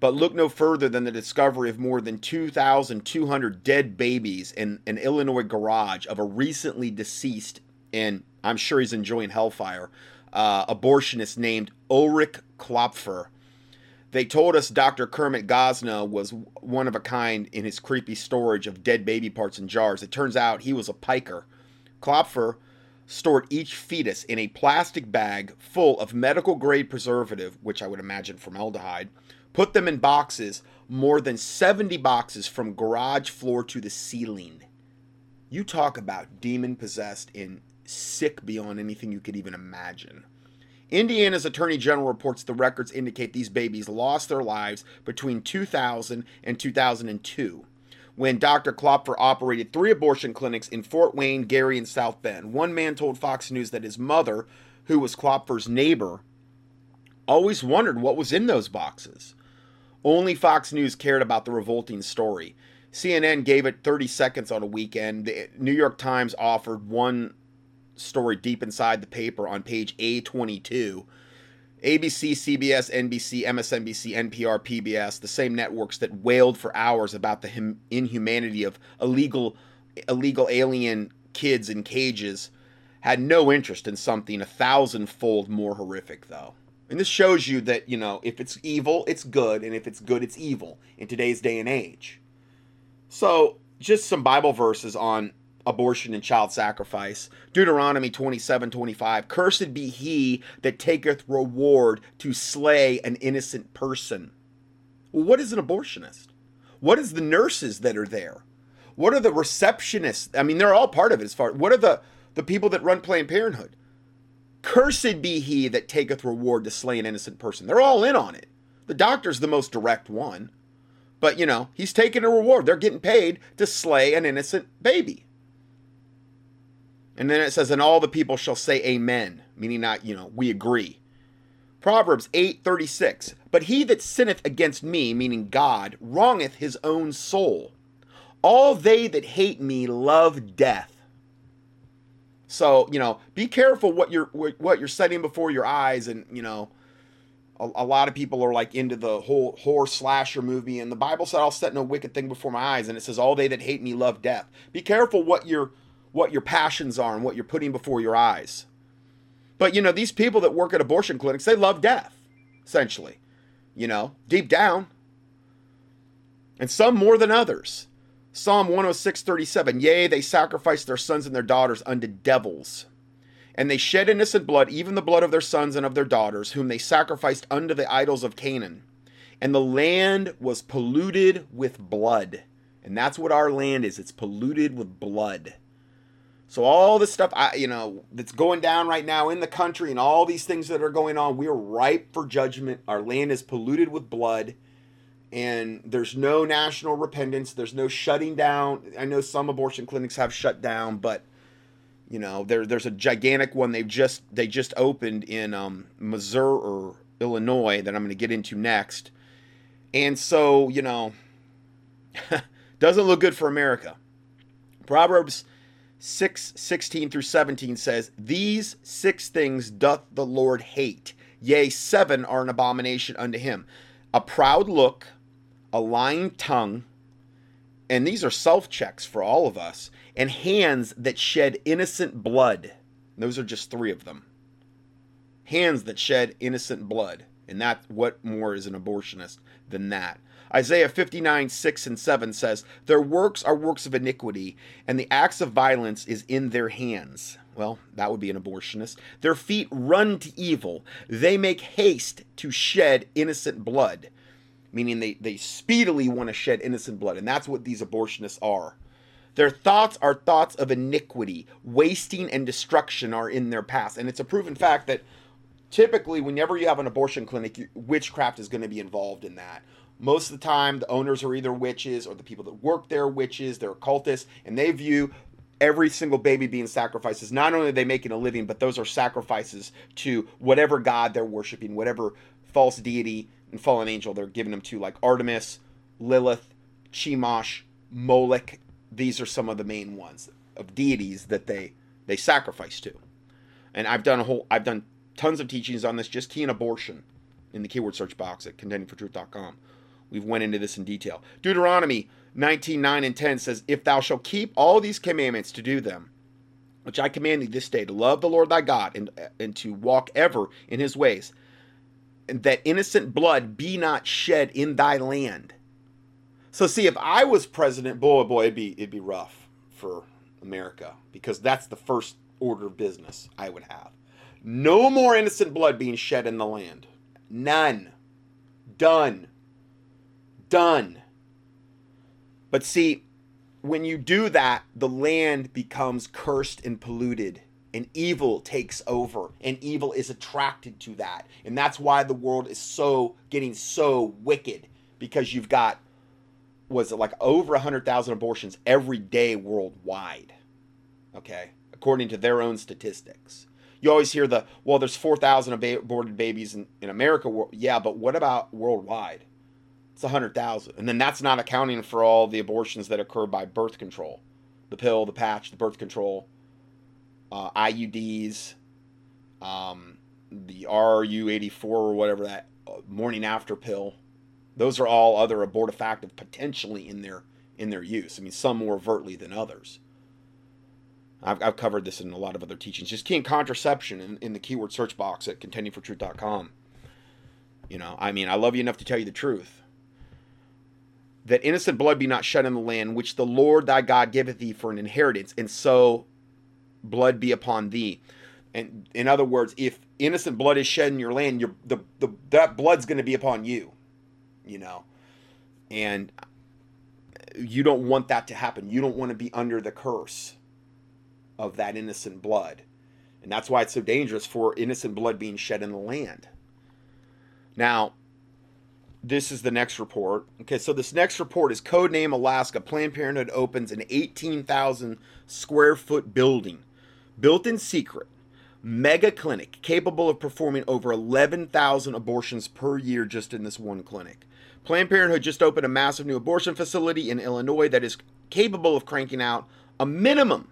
But look no further than the discovery of more than 2,200 dead babies in an Illinois garage of a recently deceased, and I'm sure he's enjoying hellfire, uh, abortionist named Ulrich Klopfer. They told us Dr. Kermit Gosnell was one of a kind in his creepy storage of dead baby parts in jars. It turns out he was a piker. Klopfer stored each fetus in a plastic bag full of medical grade preservative, which I would imagine formaldehyde, put them in boxes, more than 70 boxes from garage floor to the ceiling. You talk about demon possessed and sick beyond anything you could even imagine. Indiana's Attorney General reports the records indicate these babies lost their lives between 2000 and 2002 when Dr. Klopfer operated three abortion clinics in Fort Wayne, Gary, and South Bend. One man told Fox News that his mother, who was Klopfer's neighbor, always wondered what was in those boxes. Only Fox News cared about the revolting story. CNN gave it 30 seconds on a weekend. The New York Times offered one story deep inside the paper on page A22. ABC, CBS, NBC, MSNBC, NPR, PBS, the same networks that wailed for hours about the inhumanity of illegal illegal alien kids in cages had no interest in something a thousandfold more horrific though. And this shows you that, you know, if it's evil, it's good, and if it's good, it's evil in today's day and age. So, just some Bible verses on abortion and child sacrifice. Deuteronomy 27 25. Cursed be he that taketh reward to slay an innocent person. Well, what is an abortionist? What is the nurses that are there? What are the receptionists? I mean, they're all part of it as far. What are the the people that run Planned Parenthood? Cursed be he that taketh reward to slay an innocent person. They're all in on it. The doctor's the most direct one. But, you know, he's taking a reward. They're getting paid to slay an innocent baby. And then it says, and all the people shall say amen, meaning not, you know, we agree. Proverbs 8:36 But he that sinneth against me meaning God wrongeth his own soul all they that hate me love death so you know be careful what you're what you're setting before your eyes and you know a, a lot of people are like into the whole horror slasher movie and the bible said i'll set no wicked thing before my eyes and it says all they that hate me love death be careful what your what your passions are and what you're putting before your eyes but you know, these people that work at abortion clinics, they love death, essentially. You know, deep down. And some more than others. Psalm 106, 37. Yea, they sacrificed their sons and their daughters unto devils. And they shed innocent blood, even the blood of their sons and of their daughters, whom they sacrificed unto the idols of Canaan. And the land was polluted with blood. And that's what our land is. It's polluted with blood. So all the stuff I, you know that's going down right now in the country and all these things that are going on, we're ripe for judgment. Our land is polluted with blood, and there's no national repentance. There's no shutting down. I know some abortion clinics have shut down, but you know there there's a gigantic one they've just they just opened in um, Missouri or Illinois that I'm going to get into next, and so you know doesn't look good for America. Proverbs 6 16 through 17 says, These six things doth the Lord hate, yea, seven are an abomination unto him a proud look, a lying tongue, and these are self checks for all of us, and hands that shed innocent blood. Those are just three of them. Hands that shed innocent blood. And that, what more is an abortionist than that? Isaiah 59, 6 and 7 says, Their works are works of iniquity, and the acts of violence is in their hands. Well, that would be an abortionist. Their feet run to evil. They make haste to shed innocent blood, meaning they, they speedily want to shed innocent blood. And that's what these abortionists are. Their thoughts are thoughts of iniquity. Wasting and destruction are in their past. And it's a proven fact that typically, whenever you have an abortion clinic, witchcraft is going to be involved in that most of the time the owners are either witches or the people that work there are witches they're occultists and they view every single baby being sacrificed is not only are they making a living but those are sacrifices to whatever god they're worshiping whatever false deity and fallen angel they're giving them to like artemis lilith chemosh moloch. These are some of the main ones of deities that they they sacrifice to. And i've done a whole i've done tons of teachings on this just key in abortion in the keyword search box at contendingfortruth.com We've went into this in detail. Deuteronomy 19, 9 and 10 says, If thou shalt keep all these commandments to do them, which I command thee this day, to love the Lord thy God and, and to walk ever in his ways, that innocent blood be not shed in thy land. So see, if I was president, boy, oh boy, it'd be it'd be rough for America because that's the first order of business I would have. No more innocent blood being shed in the land. None. Done. Done. But see, when you do that, the land becomes cursed and polluted, and evil takes over, and evil is attracted to that. And that's why the world is so getting so wicked because you've got was it like over 100,000 abortions every day worldwide. Okay? According to their own statistics. You always hear the, well, there's 4,000 aborted babies in, in America. Yeah, but what about worldwide? It's 100,000. And then that's not accounting for all the abortions that occur by birth control the pill, the patch, the birth control, uh, IUDs, um, the RU84 or whatever that uh, morning after pill. Those are all other abortifactive potentially in their in their use. I mean, some more overtly than others. I've, I've covered this in a lot of other teachings. Just keying contraception in, in the keyword search box at contendingfortruth.com. You know, I mean, I love you enough to tell you the truth that innocent blood be not shed in the land which the Lord thy God giveth thee for an inheritance, and so blood be upon thee. And in other words, if innocent blood is shed in your land, your the, the that blood's going to be upon you, you know, and you don't want that to happen. You don't want to be under the curse of that innocent blood, and that's why it's so dangerous for innocent blood being shed in the land. Now, this is the next report. Okay, so this next report is Codename Alaska. Planned Parenthood opens an 18,000 square foot building built in secret, mega clinic capable of performing over 11,000 abortions per year just in this one clinic. Planned Parenthood just opened a massive new abortion facility in Illinois that is capable of cranking out a minimum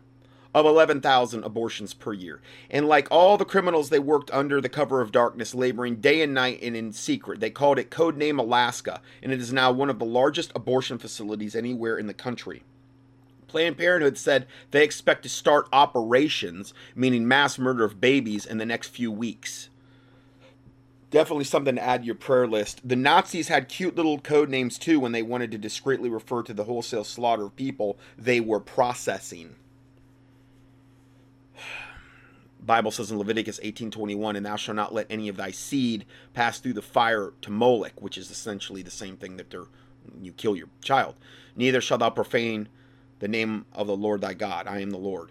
of 11,000 abortions per year. And like all the criminals, they worked under the cover of darkness, laboring day and night and in secret. They called it Codename Alaska, and it is now one of the largest abortion facilities anywhere in the country. Planned Parenthood said they expect to start operations, meaning mass murder of babies, in the next few weeks. Definitely something to add to your prayer list. The Nazis had cute little code names too when they wanted to discreetly refer to the wholesale slaughter of people they were processing. Bible says in Leviticus 18:21, "And thou shalt not let any of thy seed pass through the fire to Moloch," which is essentially the same thing that they're you kill your child. Neither shalt thou profane the name of the Lord thy God. I am the Lord.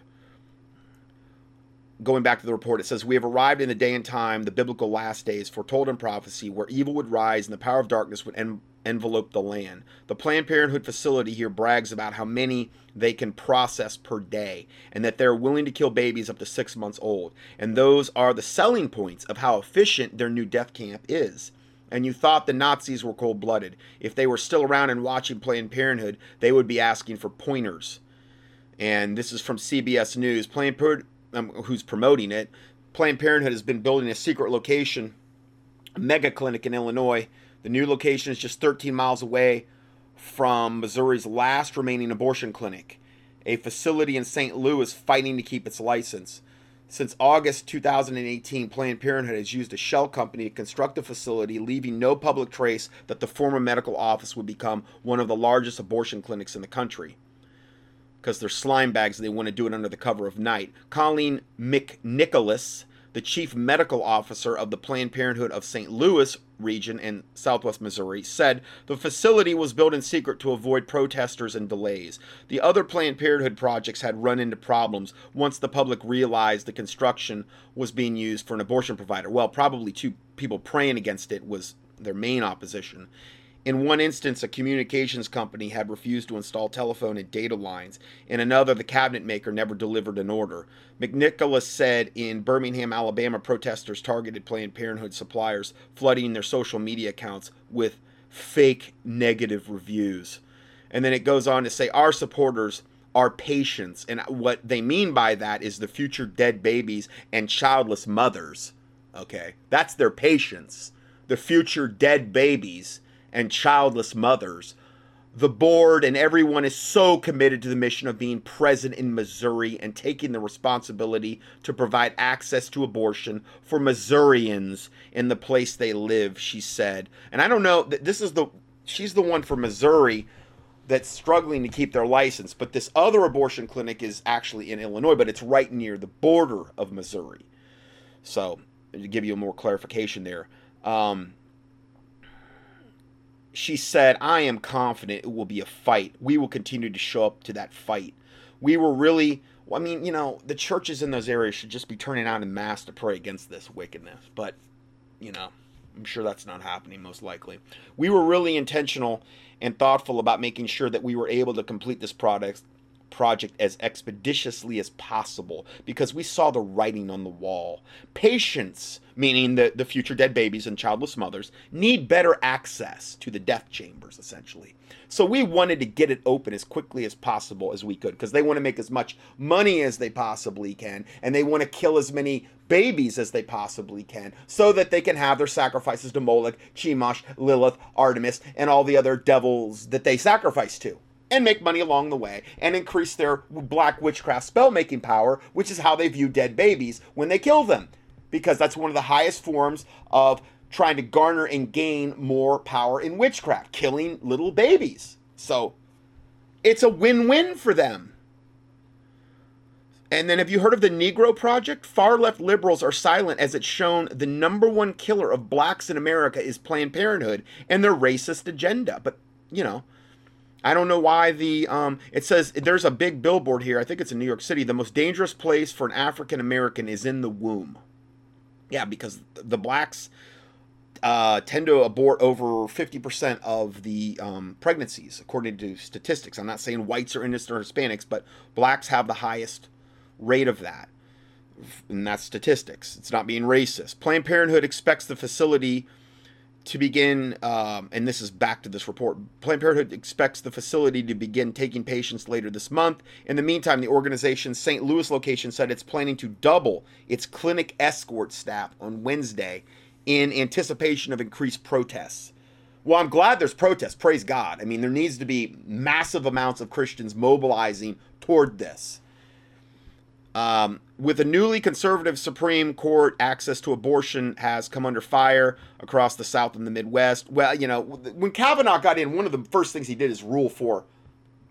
Going back to the report, it says, We have arrived in the day and time, the biblical last days, foretold in prophecy, where evil would rise and the power of darkness would en- envelope the land. The Planned Parenthood facility here brags about how many they can process per day and that they're willing to kill babies up to six months old. And those are the selling points of how efficient their new death camp is and you thought the Nazis were cold blooded. If they were still around and watching Planned Parenthood, they would be asking for pointers. And this is from CBS News. Planned Parenthood, um, who's promoting it, Planned Parenthood has been building a secret location, a mega clinic in Illinois. The new location is just 13 miles away from Missouri's last remaining abortion clinic, a facility in St. Louis fighting to keep its license. Since August 2018, Planned Parenthood has used a shell company to construct a facility, leaving no public trace that the former medical office would become one of the largest abortion clinics in the country. Because they're slime bags, and they want to do it under the cover of night. Colleen McNicholas the chief medical officer of the Planned Parenthood of St. Louis region in southwest Missouri, said the facility was built in secret to avoid protesters and delays. The other Planned Parenthood projects had run into problems once the public realized the construction was being used for an abortion provider. Well, probably two people praying against it was their main opposition. In one instance, a communications company had refused to install telephone and data lines. In another, the cabinet maker never delivered an order. McNicholas said in Birmingham, Alabama, protesters targeted Planned Parenthood suppliers, flooding their social media accounts with fake negative reviews. And then it goes on to say, Our supporters are patients. And what they mean by that is the future dead babies and childless mothers. Okay, that's their patients. The future dead babies and childless mothers. The board and everyone is so committed to the mission of being present in Missouri and taking the responsibility to provide access to abortion for Missourians in the place they live, she said. And I don't know, this is the, she's the one for Missouri that's struggling to keep their license. But this other abortion clinic is actually in Illinois, but it's right near the border of Missouri. So, to give you more clarification there. Um, she said, I am confident it will be a fight. We will continue to show up to that fight. We were really, I mean, you know, the churches in those areas should just be turning out in mass to pray against this wickedness. But, you know, I'm sure that's not happening most likely. We were really intentional and thoughtful about making sure that we were able to complete this product project as expeditiously as possible because we saw the writing on the wall. Patients, meaning the, the future dead babies and childless mothers, need better access to the death chambers, essentially. So we wanted to get it open as quickly as possible as we could because they want to make as much money as they possibly can and they want to kill as many babies as they possibly can so that they can have their sacrifices to Moloch, Chemosh, Lilith, Artemis, and all the other devils that they sacrifice to and make money along the way and increase their black witchcraft spell making power, which is how they view dead babies when they kill them. Because that's one of the highest forms of trying to garner and gain more power in witchcraft, killing little babies. So it's a win win for them. And then, have you heard of the Negro Project? Far left liberals are silent as it's shown the number one killer of blacks in America is Planned Parenthood and their racist agenda. But, you know, I don't know why the um, it says there's a big billboard here. I think it's in New York City. The most dangerous place for an African American is in the womb. Yeah, because the blacks uh, tend to abort over 50% of the um, pregnancies, according to statistics. I'm not saying whites are innocent or Hispanics, but blacks have the highest rate of that. And that's statistics. It's not being racist. Planned Parenthood expects the facility to begin, um, and this is back to this report. Planned Parenthood expects the facility to begin taking patients later this month. In the meantime, the organization's St. Louis location said it's planning to double its clinic escort staff on Wednesday in anticipation of increased protests. Well, I'm glad there's protests. Praise God. I mean, there needs to be massive amounts of Christians mobilizing toward this. Um, with a newly conservative Supreme Court, access to abortion has come under fire across the South and the Midwest. Well, you know, when Kavanaugh got in, one of the first things he did is rule for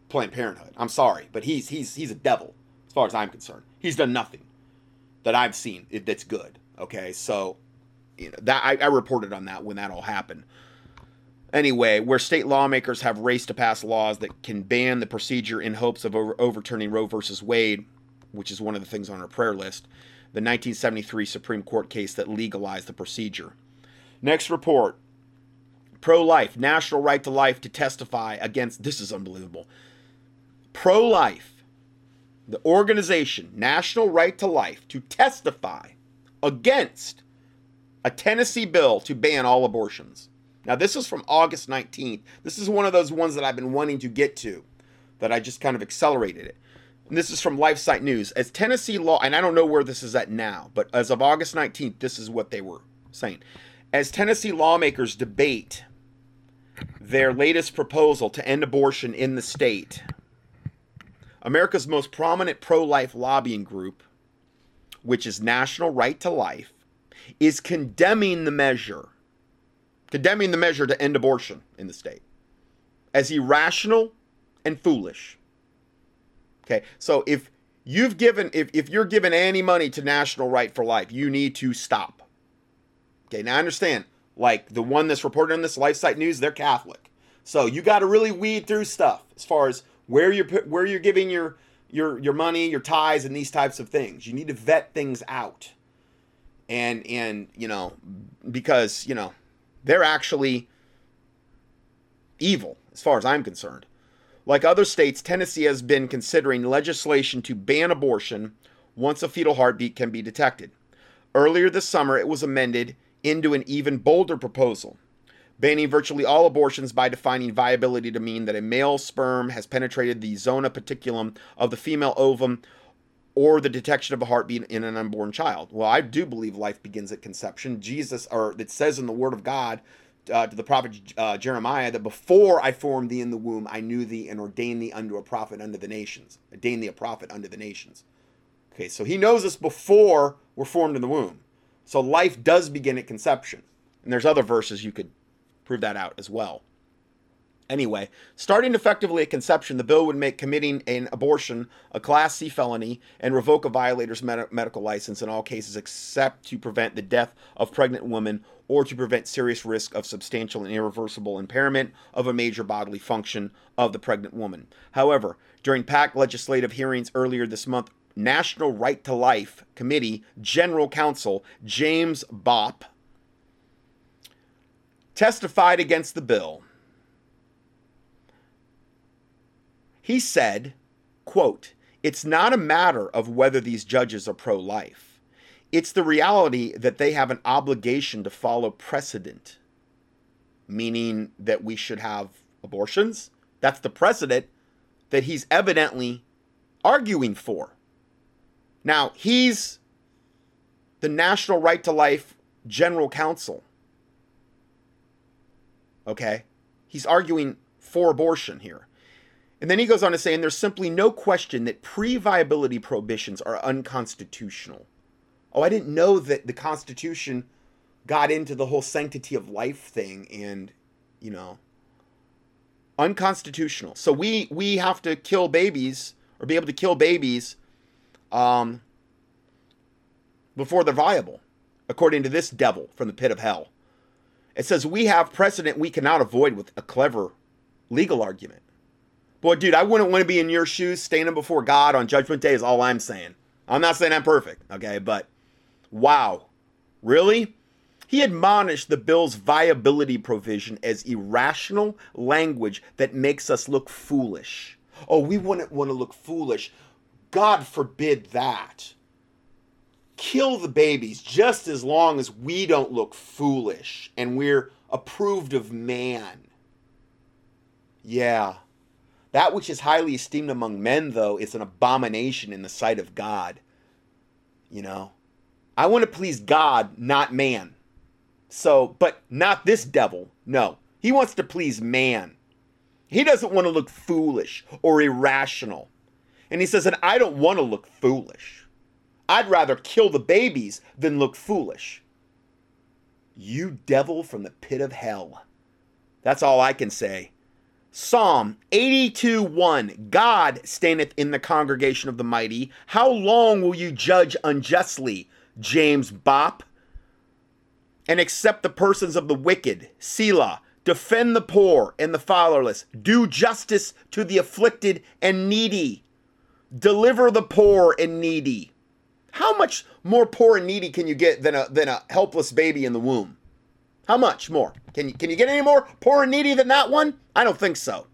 Planned Parenthood. I'm sorry, but he's he's he's a devil as far as I'm concerned. He's done nothing that I've seen that's good. Okay, so you know that I, I reported on that when that all happened. Anyway, where state lawmakers have raced to pass laws that can ban the procedure in hopes of over, overturning Roe versus Wade, which is one of the things on our prayer list, the 1973 Supreme Court case that legalized the procedure. Next report pro life, national right to life to testify against. This is unbelievable. Pro life, the organization, National Right to Life, to testify against a Tennessee bill to ban all abortions. Now, this is from August 19th. This is one of those ones that I've been wanting to get to, that I just kind of accelerated it. And this is from LifeSite News. As Tennessee law, and I don't know where this is at now, but as of August 19th, this is what they were saying. As Tennessee lawmakers debate their latest proposal to end abortion in the state, America's most prominent pro life lobbying group, which is National Right to Life, is condemning the measure, condemning the measure to end abortion in the state as irrational and foolish. Okay, so if you've given, if, if you're giving any money to National Right for Life, you need to stop. Okay, now I understand, like the one that's reported on this LifeSite News, they're Catholic. So you got to really weed through stuff as far as where you're where you're giving your your your money, your ties, and these types of things. You need to vet things out, and and you know because you know they're actually evil as far as I'm concerned. Like other states, Tennessee has been considering legislation to ban abortion once a fetal heartbeat can be detected. Earlier this summer, it was amended into an even bolder proposal, banning virtually all abortions by defining viability to mean that a male sperm has penetrated the zona paterculum of the female ovum or the detection of a heartbeat in an unborn child. Well, I do believe life begins at conception. Jesus, or it says in the Word of God, uh, to the prophet uh, Jeremiah that before I formed thee in the womb, I knew thee and ordained thee unto a prophet unto the nations. Ordained thee a prophet unto the nations. Okay, so he knows us before we're formed in the womb. So life does begin at conception. And there's other verses you could prove that out as well. Anyway, starting effectively at conception, the bill would make committing an abortion a Class C felony and revoke a violator's med- medical license in all cases except to prevent the death of pregnant women or to prevent serious risk of substantial and irreversible impairment of a major bodily function of the pregnant woman. However, during PAC legislative hearings earlier this month, National Right to Life Committee General Counsel James Bopp testified against the bill. He said, quote, it's not a matter of whether these judges are pro life. It's the reality that they have an obligation to follow precedent, meaning that we should have abortions. That's the precedent that he's evidently arguing for. Now, he's the National Right to Life General Counsel. Okay? He's arguing for abortion here. And then he goes on to say, and there's simply no question that pre viability prohibitions are unconstitutional. Oh, I didn't know that the Constitution got into the whole sanctity of life thing and, you know, unconstitutional. So we we have to kill babies or be able to kill babies um, before they're viable, according to this devil from the pit of hell. It says we have precedent we cannot avoid with a clever legal argument. Boy, dude, I wouldn't want to be in your shoes standing before God on Judgment Day, is all I'm saying. I'm not saying I'm perfect, okay? But wow. Really? He admonished the bill's viability provision as irrational language that makes us look foolish. Oh, we wouldn't want to look foolish. God forbid that. Kill the babies just as long as we don't look foolish and we're approved of man. Yeah. That which is highly esteemed among men, though, is an abomination in the sight of God. You know? I want to please God, not man. So, but not this devil. No. He wants to please man. He doesn't want to look foolish or irrational. And he says, and I don't want to look foolish. I'd rather kill the babies than look foolish. You devil from the pit of hell. That's all I can say. Psalm 82 1 God standeth in the congregation of the mighty. How long will you judge unjustly, James Bopp? And accept the persons of the wicked, Selah. Defend the poor and the fatherless. Do justice to the afflicted and needy. Deliver the poor and needy. How much more poor and needy can you get than a than a helpless baby in the womb? How much more? Can you can you get any more poor and needy than that one? I don't think so.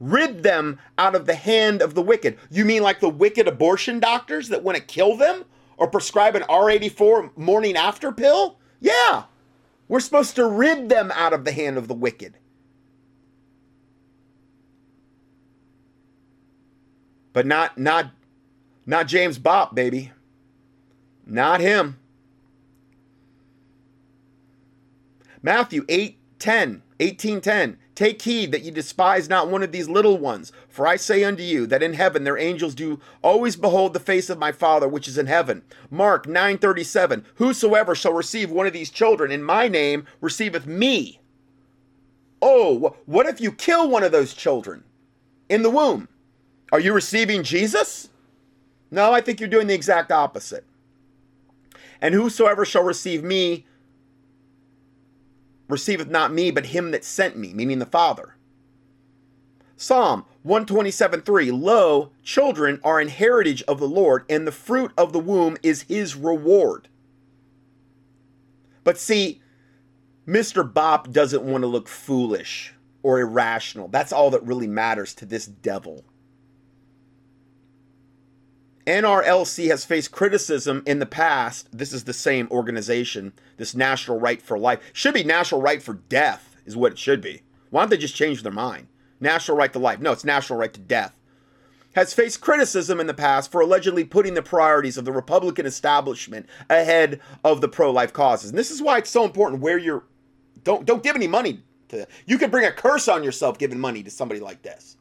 Rid them out of the hand of the wicked. You mean like the wicked abortion doctors that want to kill them or prescribe an R84 morning after pill? Yeah. We're supposed to rid them out of the hand of the wicked. But not not not James Bopp, baby. Not him. Matthew 8 10, 18 10. Take heed that ye despise not one of these little ones, for I say unto you that in heaven their angels do always behold the face of my Father which is in heaven. Mark 9:37. Whosoever shall receive one of these children in my name receiveth me. Oh, what if you kill one of those children in the womb? Are you receiving Jesus? No, I think you're doing the exact opposite. And whosoever shall receive me receiveth not me, but him that sent me, meaning the Father. Psalm 127 3 Lo, children are an heritage of the Lord, and the fruit of the womb is his reward. But see, Mr. Bopp doesn't want to look foolish or irrational. That's all that really matters to this devil. NRLC has faced criticism in the past. This is the same organization, this National Right for Life. Should be National Right for Death, is what it should be. Why don't they just change their mind? National Right to Life. No, it's National Right to Death. Has faced criticism in the past for allegedly putting the priorities of the Republican establishment ahead of the pro life causes. And this is why it's so important where you're. Don't, don't give any money to. You can bring a curse on yourself giving money to somebody like this.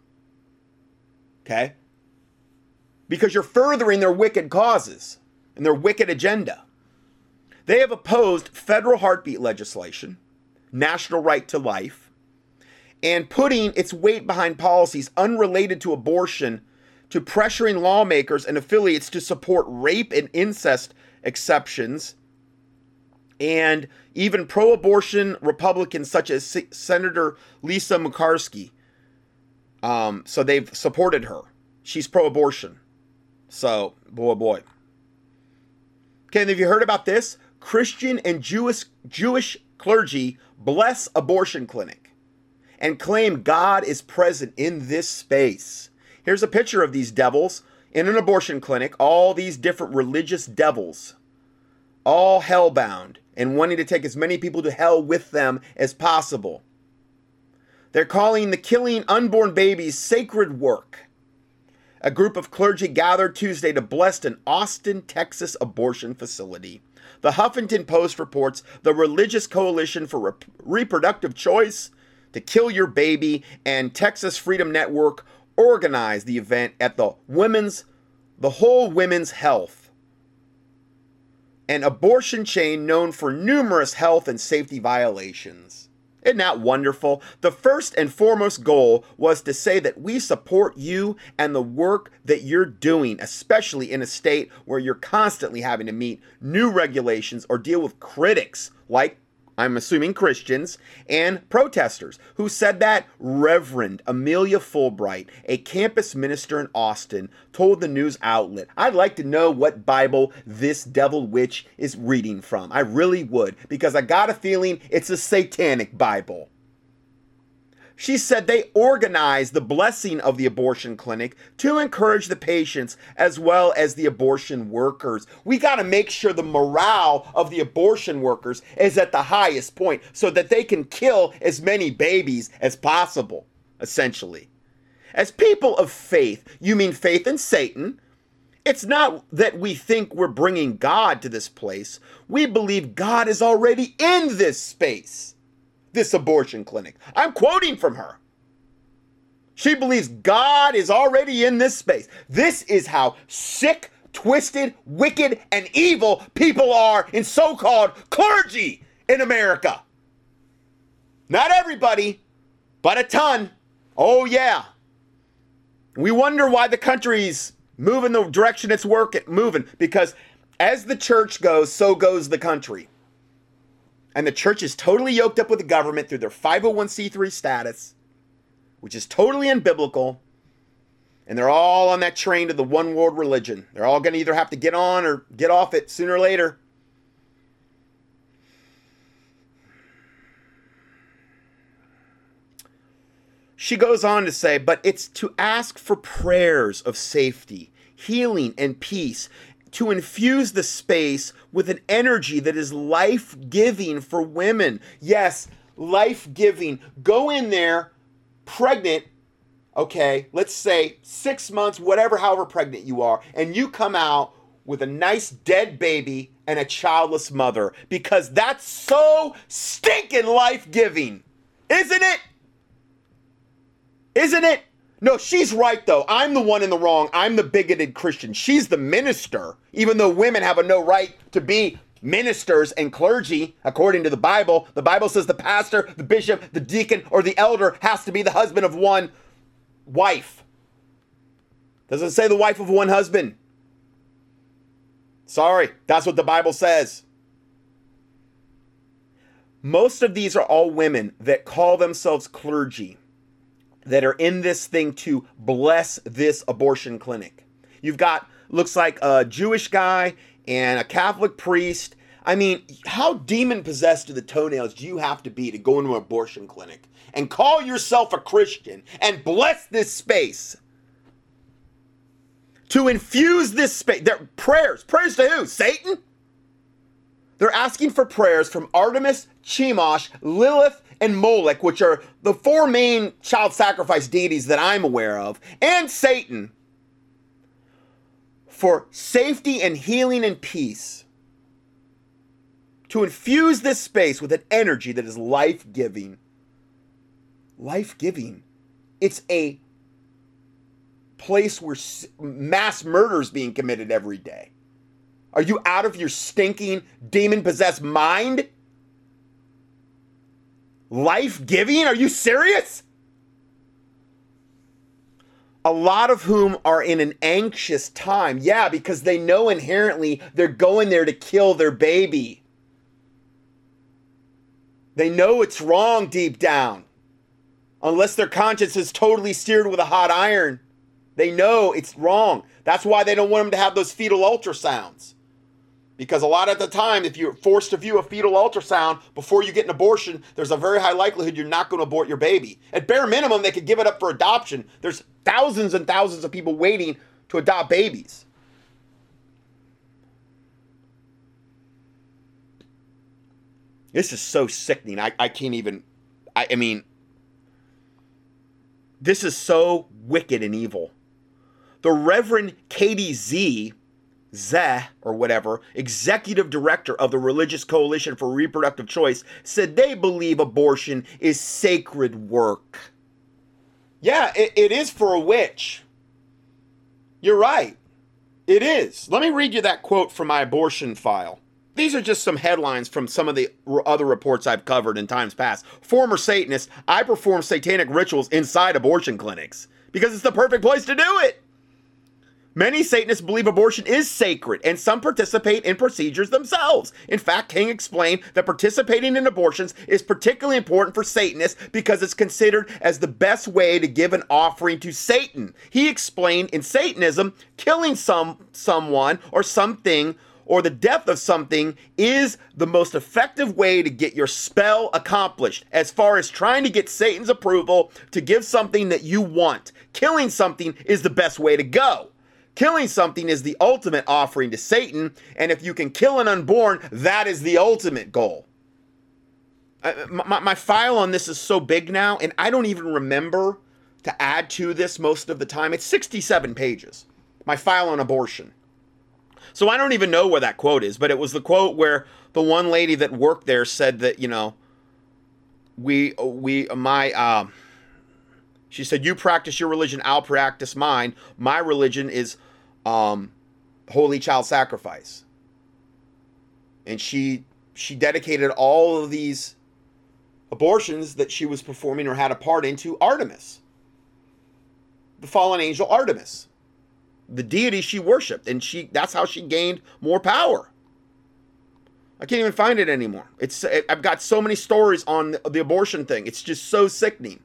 Okay? Because you're furthering their wicked causes and their wicked agenda. They have opposed federal heartbeat legislation, national right to life, and putting its weight behind policies unrelated to abortion to pressuring lawmakers and affiliates to support rape and incest exceptions and even pro abortion Republicans such as Senator Lisa Murkowski. Um, so they've supported her. She's pro abortion. So, boy, boy. Okay, have you heard about this? Christian and Jewish Jewish clergy bless abortion clinic and claim God is present in this space. Here's a picture of these devils in an abortion clinic, all these different religious devils, all hellbound and wanting to take as many people to hell with them as possible. They're calling the killing unborn babies sacred work a group of clergy gathered Tuesday to bless an Austin, Texas abortion facility. The Huffington Post reports the Religious Coalition for Rep- Reproductive Choice, To Kill Your Baby, and Texas Freedom Network organized the event at the Women's, the Whole Women's Health, an abortion chain known for numerous health and safety violations. Isn't that wonderful? The first and foremost goal was to say that we support you and the work that you're doing, especially in a state where you're constantly having to meet new regulations or deal with critics like I'm assuming Christians, and protesters who said that Reverend Amelia Fulbright, a campus minister in Austin, told the news outlet, I'd like to know what Bible this devil witch is reading from. I really would, because I got a feeling it's a satanic Bible. She said they organized the blessing of the abortion clinic to encourage the patients as well as the abortion workers. We got to make sure the morale of the abortion workers is at the highest point so that they can kill as many babies as possible, essentially. As people of faith, you mean faith in Satan? It's not that we think we're bringing God to this place. We believe God is already in this space this abortion clinic. I'm quoting from her. She believes God is already in this space. This is how sick, twisted, wicked, and evil people are in so called clergy in America. Not everybody, but a ton. Oh, yeah. We wonder why the country's moving the direction it's working, moving, because as the church goes, so goes the country and the church is totally yoked up with the government through their 501c3 status, which is totally unbiblical. And they're all on that train to the one world religion. They're all going to either have to get on or get off it sooner or later. She goes on to say, but it's to ask for prayers of safety, healing, and peace to infuse the space with an energy that is life giving for women. Yes, life giving. Go in there pregnant, okay, let's say six months, whatever, however pregnant you are, and you come out with a nice dead baby and a childless mother because that's so stinking life giving, isn't it? Isn't it? No, she's right though. I'm the one in the wrong. I'm the bigoted Christian. She's the minister, even though women have a no right to be ministers and clergy according to the Bible. The Bible says the pastor, the bishop, the deacon, or the elder has to be the husband of one wife. Doesn't say the wife of one husband. Sorry, that's what the Bible says. Most of these are all women that call themselves clergy that are in this thing to bless this abortion clinic. You've got, looks like a Jewish guy and a Catholic priest. I mean, how demon possessed to the toenails do you have to be to go into an abortion clinic and call yourself a Christian and bless this space? To infuse this space, their prayers, prayers to who? Satan? They're asking for prayers from Artemis, Chemosh, Lilith, and Molech, which are the four main child sacrifice deities that I'm aware of, and Satan for safety and healing and peace. To infuse this space with an energy that is life giving. Life giving. It's a place where mass murder is being committed every day. Are you out of your stinking demon possessed mind? Life giving? Are you serious? A lot of whom are in an anxious time. Yeah, because they know inherently they're going there to kill their baby. They know it's wrong deep down. Unless their conscience is totally seared with a hot iron, they know it's wrong. That's why they don't want them to have those fetal ultrasounds. Because a lot of the time, if you're forced to view a fetal ultrasound before you get an abortion, there's a very high likelihood you're not going to abort your baby. At bare minimum, they could give it up for adoption. There's thousands and thousands of people waiting to adopt babies. This is so sickening. I, I can't even. I, I mean, this is so wicked and evil. The Reverend Katey Z Zeh, or whatever, executive director of the Religious Coalition for Reproductive Choice, said they believe abortion is sacred work. Yeah, it, it is for a witch. You're right. It is. Let me read you that quote from my abortion file. These are just some headlines from some of the other reports I've covered in times past. Former Satanist, I perform satanic rituals inside abortion clinics because it's the perfect place to do it. Many Satanists believe abortion is sacred, and some participate in procedures themselves. In fact, King explained that participating in abortions is particularly important for Satanists because it's considered as the best way to give an offering to Satan. He explained in Satanism, killing some someone or something or the death of something is the most effective way to get your spell accomplished as far as trying to get Satan's approval to give something that you want. Killing something is the best way to go. Killing something is the ultimate offering to Satan, and if you can kill an unborn, that is the ultimate goal. my, my file on this is so big now, and I don't even remember to add to this most of the time. It's 67 pages. My file on abortion. So I don't even know where that quote is, but it was the quote where the one lady that worked there said that, you know, we, we, my, um, she said, "You practice your religion, I'll practice mine. My religion is um, holy child sacrifice." And she she dedicated all of these abortions that she was performing or had a part in to Artemis, the fallen angel Artemis, the deity she worshipped, and she that's how she gained more power. I can't even find it anymore. It's I've got so many stories on the abortion thing. It's just so sickening.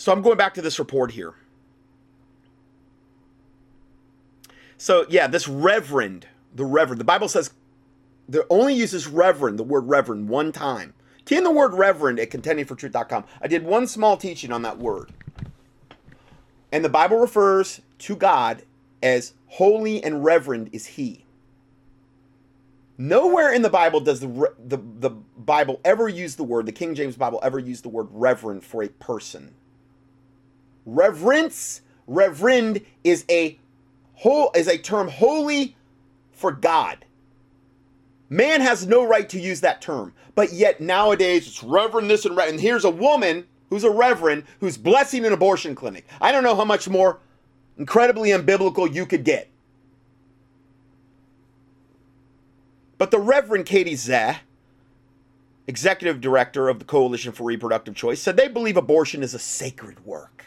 So I'm going back to this report here. So, yeah, this reverend, the reverend, the Bible says there only uses reverend, the word reverend, one time. Key the word reverend at contendingfortruth.com. I did one small teaching on that word. And the Bible refers to God as holy and reverend is he. Nowhere in the Bible does the, the, the Bible ever use the word, the King James Bible ever use the word reverend for a person. Reverence, reverend is a whole is a term holy for God. Man has no right to use that term, but yet nowadays it's reverend this and reverend. And here's a woman who's a reverend who's blessing an abortion clinic. I don't know how much more incredibly unbiblical you could get. But the Reverend Katey Zeh, executive director of the Coalition for Reproductive Choice, said they believe abortion is a sacred work.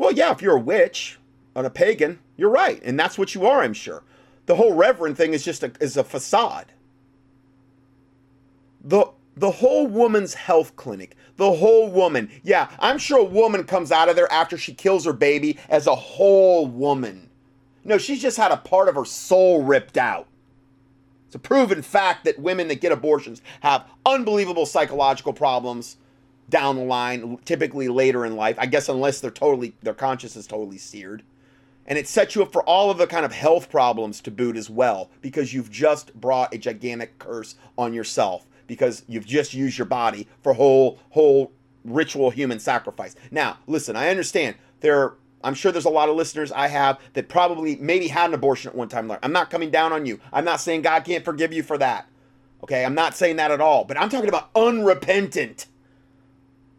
Well, yeah, if you're a witch and a pagan, you're right, and that's what you are, I'm sure. The whole reverend thing is just a is a facade. The the whole woman's health clinic, the whole woman. Yeah, I'm sure a woman comes out of there after she kills her baby as a whole woman. No, she's just had a part of her soul ripped out. It's a proven fact that women that get abortions have unbelievable psychological problems down the line, typically later in life. I guess unless they're totally their conscience is totally seared. And it sets you up for all of the kind of health problems to boot as well, because you've just brought a gigantic curse on yourself because you've just used your body for whole whole ritual human sacrifice. Now, listen, I understand there I'm sure there's a lot of listeners I have that probably maybe had an abortion at one time. I'm not coming down on you. I'm not saying God can't forgive you for that. Okay, I'm not saying that at all. But I'm talking about unrepentant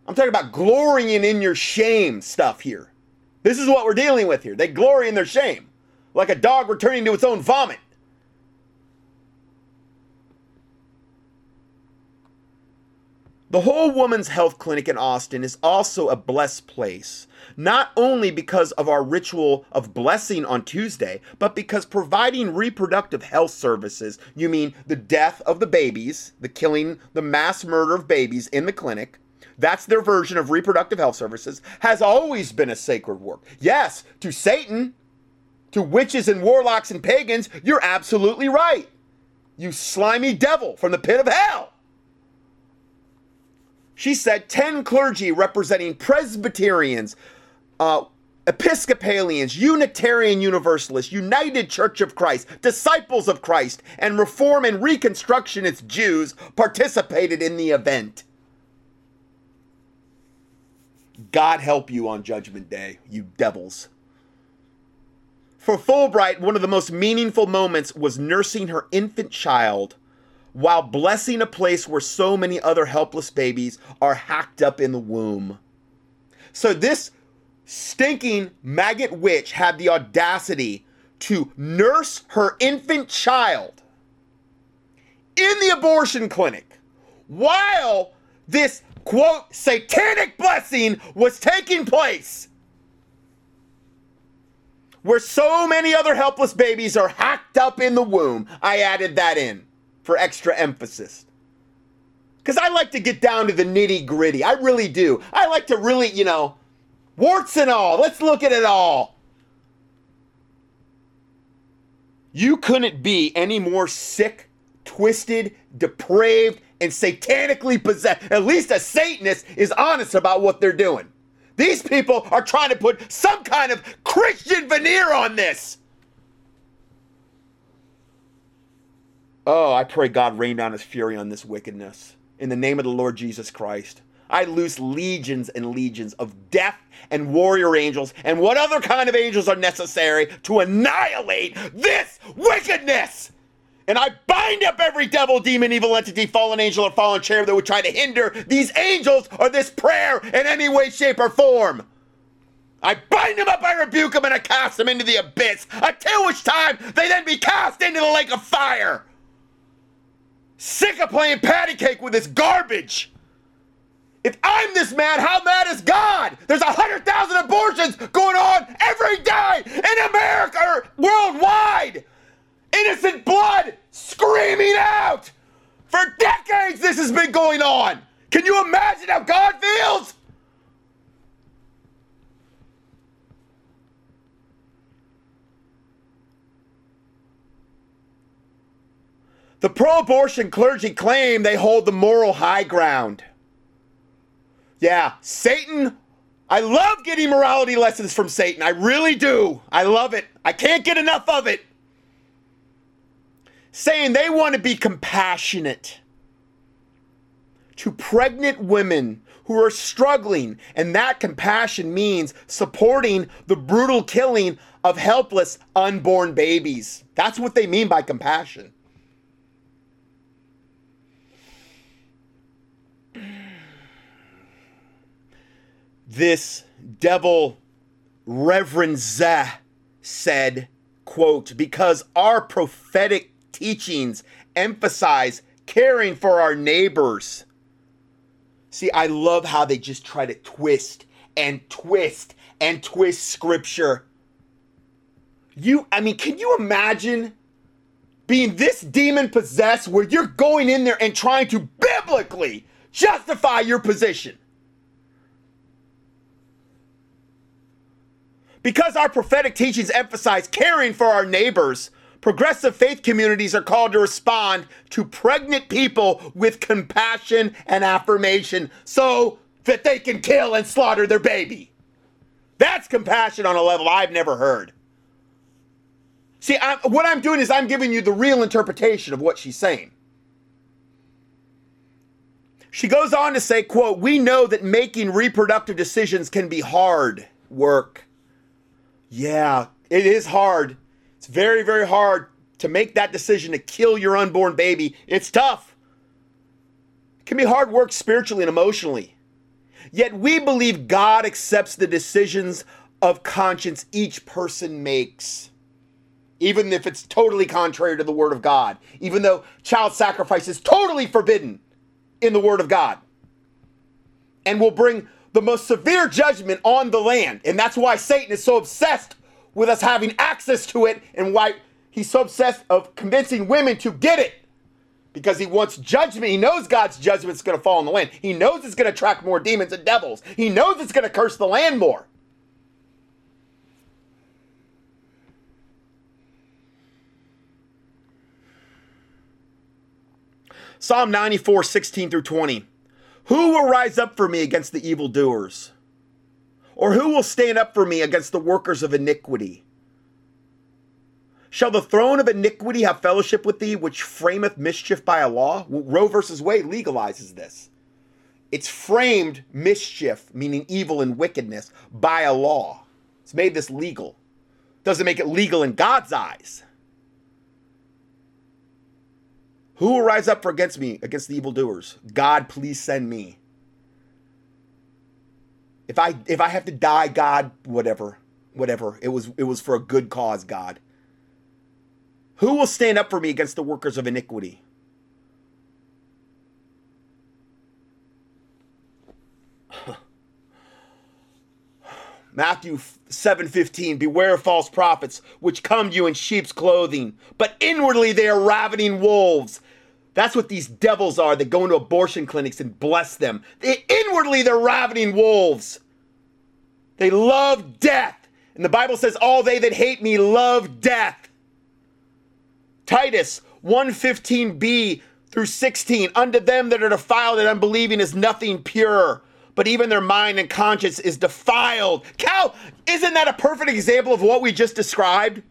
I'm talking about glorying in your shame stuff here. This is what we're dealing with here. They glory in their shame, like a dog returning to its own vomit. The Whole Woman's Health Clinic in Austin is also a blessed place, not only because of our ritual of blessing on Tuesday, but because providing reproductive health services, you mean the death of the babies, the killing, the mass murder of babies in the clinic, that's their version of reproductive health services, has always been a sacred work. Yes, to Satan, to witches and warlocks and pagans, you're absolutely right. You slimy devil from the pit of hell. She said 10 clergy representing Presbyterians, uh, Episcopalians, Unitarian Universalists, United Church of Christ, Disciples of Christ, and Reform and Reconstructionist Jews participated in the event. God help you on Judgment Day, you devils. For Fulbright, one of the most meaningful moments was nursing her infant child while blessing a place where so many other helpless babies are hacked up in the womb. So, this stinking maggot witch had the audacity to nurse her infant child in the abortion clinic while this quote, satanic blessing was taking place. where so many other helpless babies are hacked up in the womb. I added that in for extra emphasis. Because I like to get down to the nitty gritty. I really do. I like to really, you know, warts and all. Let's look at it all. You couldn't be any more sick, twisted, depraved, and satanically possessed. At least a Satanist is honest about what they're doing. These people are trying to put some kind of Christian veneer on this. Oh, I pray God rain down his fury on this wickedness. In the name of the Lord Jesus Christ. I loose legions and legions of death and warrior angels and what other kind of angels are necessary to annihilate this wickedness. And I bind up every devil, demon, evil entity, fallen angel, or fallen cherub that would try to hinder these angels or this prayer in any way, shape, or form. I bind them up, I rebuke them, and I cast them into the abyss, until which time they then be cast into the lake of fire. Sick of playing patty cake with this garbage. If I'm this mad, how mad is God? There's a hundred thousand abortions going on every day in America or worldwide. Innocent blood screaming out. For decades, this has been going on. Can you imagine how God feels? The pro abortion clergy claim they hold the moral high ground. Yeah, Satan. I love getting morality lessons from Satan. I really do. I love it. I can't get enough of it. Saying they want to be compassionate to pregnant women who are struggling, and that compassion means supporting the brutal killing of helpless unborn babies. That's what they mean by compassion. This devil Reverend Zeh said, quote, because our prophetic teachings emphasize caring for our neighbors. See, I love how they just try to twist and twist and twist scripture. You, I mean, can you imagine being this demon possessed where you're going in there and trying to biblically justify your position? Because our prophetic teachings emphasize caring for our neighbors, progressive faith communities are called to respond to pregnant people with compassion and affirmation so that they can kill and slaughter their baby. That's compassion on a level I've never heard. See, I, what I'm doing is I'm giving you the real interpretation of what she's saying. She goes on to say, quote, "We know that making reproductive decisions can be hard work." Yeah, it is hard. It's very, very hard to make that decision to kill your unborn baby. It's tough. It can be hard work spiritually and emotionally. Yet we believe God accepts the decisions of conscience each person makes, even if it's totally contrary to the Word of God, even though child sacrifice is totally forbidden in the Word of God, and will bring the most severe judgment on the land. And that's why Satan is so obsessed with us having access to it and why he's so obsessed of convincing women to get it. Because he wants judgment. He knows God's judgment is going to fall on the land. He knows it's going to attract more demons and devils. He knows it's going to curse the land more. Psalm 94, 16 through 20. Who will rise up for me against the evildoers? Or who will stand up for me against the workers of iniquity? Shall the throne of iniquity have fellowship with thee, which frameth mischief by a law? Roe versus Wade legalizes this. It's framed mischief, meaning evil and wickedness, by a law. It's made this legal. Doesn't make it legal in God's eyes. Who will rise up for against me, against the evildoers? God, please send me. If I if I have to die, God, whatever, whatever. It was it was for a good cause, God. Who will stand up for me against the workers of iniquity? Matthew 7:15 Beware of false prophets which come to you in sheep's clothing but inwardly they are ravening wolves. That's what these devils are that go into abortion clinics and bless them. They, inwardly they're ravening wolves. They love death. And the Bible says all they that hate me love death. Titus 115b through 16 unto them that are defiled and unbelieving is nothing pure but even their mind and conscience is defiled. Cal, isn't that a perfect example of what we just described?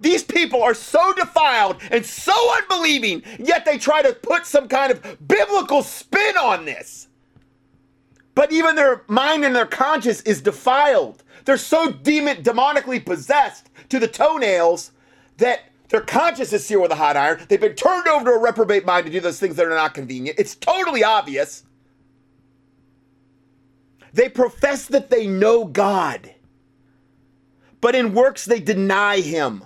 These people are so defiled and so unbelieving, yet they try to put some kind of biblical spin on this. But even their mind and their conscience is defiled. They're so demon demonically possessed to the toenails that their conscience is seared with a hot iron. They've been turned over to a reprobate mind to do those things that are not convenient. It's totally obvious. They profess that they know God, but in works they deny Him.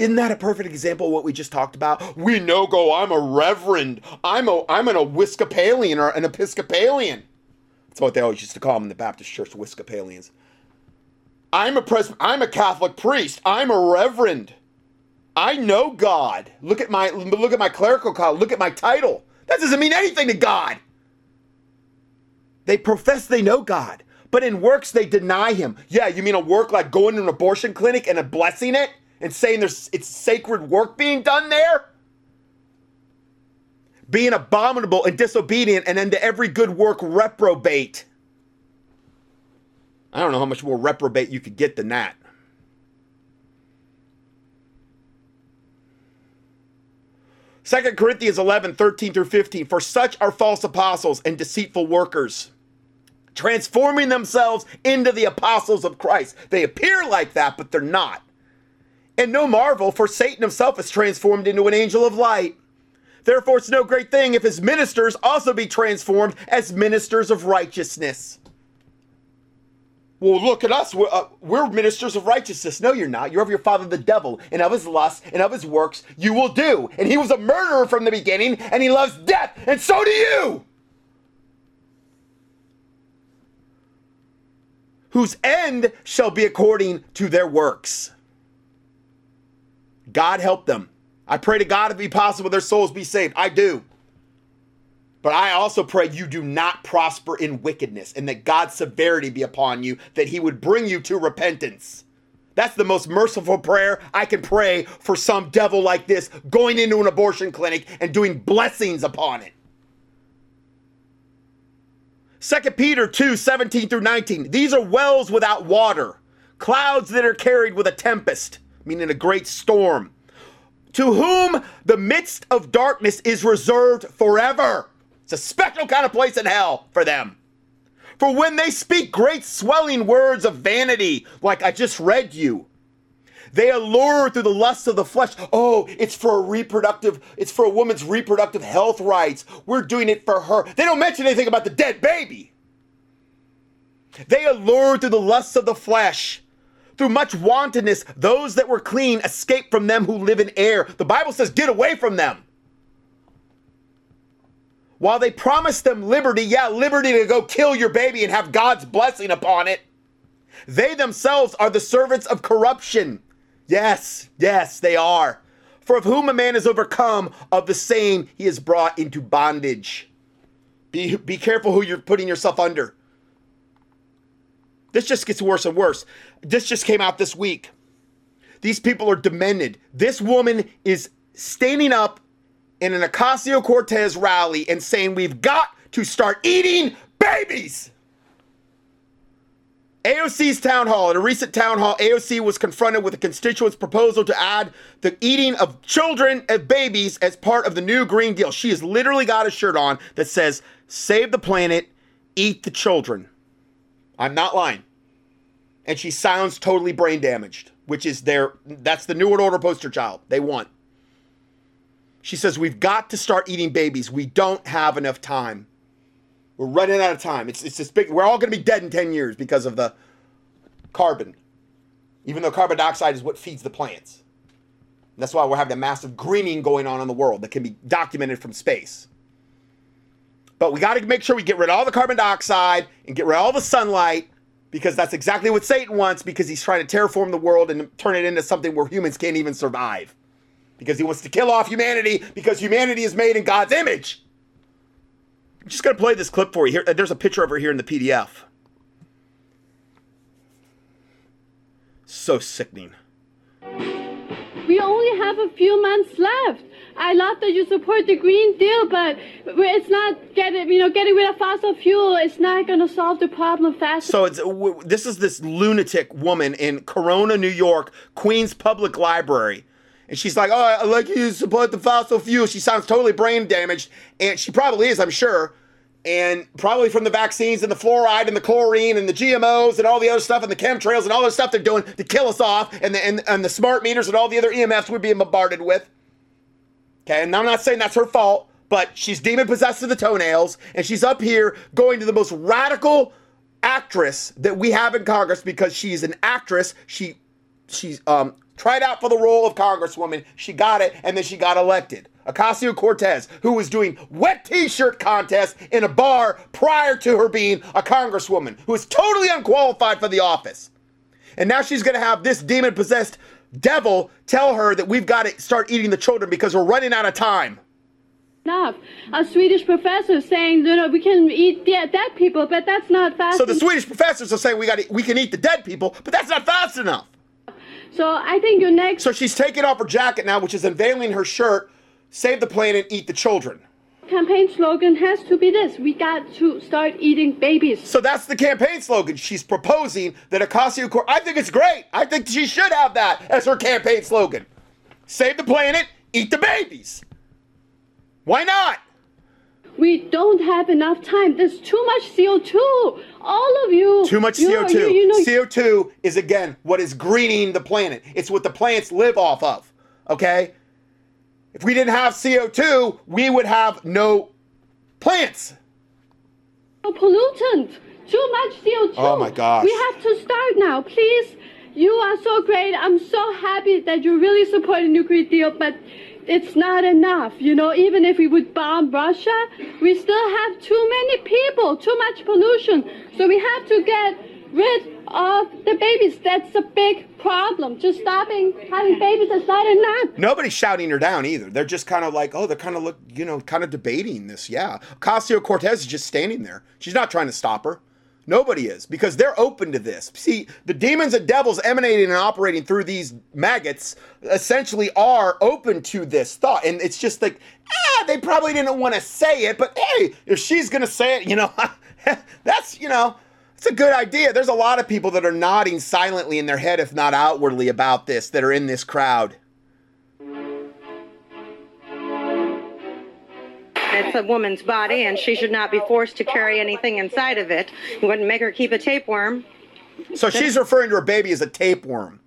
Isn't that a perfect example of what we just talked about? We know go, I'm a reverend. I'm a I'm an Episcopalian or an Episcopalian. That's what they always used to call them in the Baptist church, Episcopalians. I'm a pres I'm a Catholic priest. I'm a reverend. I know God. Look at my look at my clerical call. Look at my title. That doesn't mean anything to God. They profess they know God, but in works they deny him. Yeah, you mean a work like going to an abortion clinic and a blessing it and saying there's it's sacred work being done there? Being abominable and disobedient and unto every good work reprobate. I don't know how much more reprobate you could get than that. Second Corinthians 11, 13 through 15. For such are false apostles and deceitful workers transforming themselves into the apostles of Christ. They appear like that, but they're not. And no marvel, for Satan himself is transformed into an angel of light. Therefore, it's no great thing if his ministers also be transformed as ministers of righteousness. Well, look at us. We're, uh, we're, ministers of righteousness. No, you're not. You're of your father, the devil, and of his lusts and of his works you will do. And he was a murderer from the beginning, and he loves death, and so do you. whose end shall be according to their works. God help them. I pray to God if be possible their souls be saved. I do. But I also pray you do not prosper in wickedness and that God's severity be upon you, that he would bring you to repentance. That's the most merciful prayer I can pray for some devil like this going into an abortion clinic and doing blessings upon it. 2 Peter 2 17 through 19. These are wells without water, clouds that are carried with a tempest, meaning a great storm, to whom the midst of darkness is reserved forever. It's a special kind of place in hell for them. For when they speak great swelling words of vanity, like I just read you, they allure through the lusts of the flesh. Oh, it's for a reproductive, it's for a woman's reproductive health rights. We're doing it for her. They don't mention anything about the dead baby. They allure through the lusts of the flesh. Through much wantonness, those that were clean escape from them who live in air. The Bible says, get away from them. While they promise them liberty, yeah, liberty to go kill your baby and have God's blessing upon it, they themselves are the servants of corruption. Yes, yes, they are. For of whom a man is overcome, of the same he is brought into bondage. Be, be careful who you're putting yourself under. This just gets worse and worse. This just came out this week. These people are demented. This woman is standing up in an Ocasio Cortez rally and saying, We've got to start eating babies. AOC's town hall. At a recent town hall, AOC was confronted with a constituent's proposal to add the eating of children and babies as part of the new Green Deal. She has literally got a shirt on that says, Save the planet, eat the children. I'm not lying. And she sounds totally brain damaged, which is their that's the New World Order poster child. They want. She says, We've got to start eating babies. We don't have enough time. We're running out of time. It's it's this big. We're all going to be dead in ten years because of the carbon. Even though carbon dioxide is what feeds the plants. that's why we're having a massive greening going on in the world that can be documented from space. But we got to make sure we get rid of all the carbon dioxide and get rid of all the sunlight because that's exactly what Satan wants because he's trying to terraform the world and turn it into something where humans can't even survive. Because he wants to kill off humanity because humanity is made in God's image. I'm just going to play this clip for you. Here, uh, there's a picture over here in the PDF. So sickening. We only have a few months left. I love that you support the Green Deal, but it's not getting, you know, getting rid of fossil fuel. It's not going to solve the problem fast. So it's this is this lunatic woman in Corona, New York, Queens Public Library. And she's like, "Oh, I like you support the fossil fuel." She sounds totally brain damaged, and she probably is, I'm sure and probably from the vaccines and the fluoride and the chlorine and the GMOs and all the other stuff and the chemtrails and all the stuff they're doing to kill us off and the, and, and the smart meters and all the other EMFs we're being bombarded with. Okay, and I'm not saying that's her fault, but she's demon possessed to the toenails and she's up here going to the most radical actress that we have in Congress because she's an actress. She she's um tried out for the role of congresswoman. She got it and then she got elected. Ocasio Cortez, who was doing wet t shirt contests in a bar prior to her being a congresswoman, who is totally unqualified for the office. And now she's going to have this demon possessed devil tell her that we've got to start eating the children because we're running out of time. Enough. A Swedish professor saying, you know, we can eat the dead people, but that's not fast. So the Swedish professors are saying we got to, we can eat the dead people, but that's not fast enough. So I think your next. So she's taking off her jacket now, which is unveiling her shirt Save the planet, eat the children. Campaign slogan has to be this we got to start eating babies. So that's the campaign slogan. She's proposing that Ocasio Cortez. I think it's great. I think she should have that as her campaign slogan. Save the planet, eat the babies. Why not? We don't have enough time. There's too much CO2. All of you. Too much CO2. You, you know, CO2 is, again, what is greening the planet. It's what the plants live off of. Okay? If we didn't have CO2, we would have no plants. A pollutant. Too much CO2. Oh my gosh. We have to start now, please. You are so great. I'm so happy that you really support a nuclear deal, but it's not enough. You know, even if we would bomb Russia, we still have too many people, too much pollution. So we have to get rid of the babies. That's a big problem. Just stopping having babies is not enough. Nobody's shouting her down either. They're just kind of like, oh, they're kind of look, you know, kind of debating this. Yeah, Ocasio Cortez is just standing there. She's not trying to stop her. Nobody is because they're open to this. See, the demons and devils emanating and operating through these maggots essentially are open to this thought. And it's just like, ah, they probably didn't want to say it, but hey, if she's going to say it, you know, that's, you know, it's a good idea. There's a lot of people that are nodding silently in their head, if not outwardly, about this that are in this crowd. It's a woman's body, and she should not be forced to carry anything inside of it. You wouldn't make her keep a tapeworm. So she's referring to her baby as a tapeworm.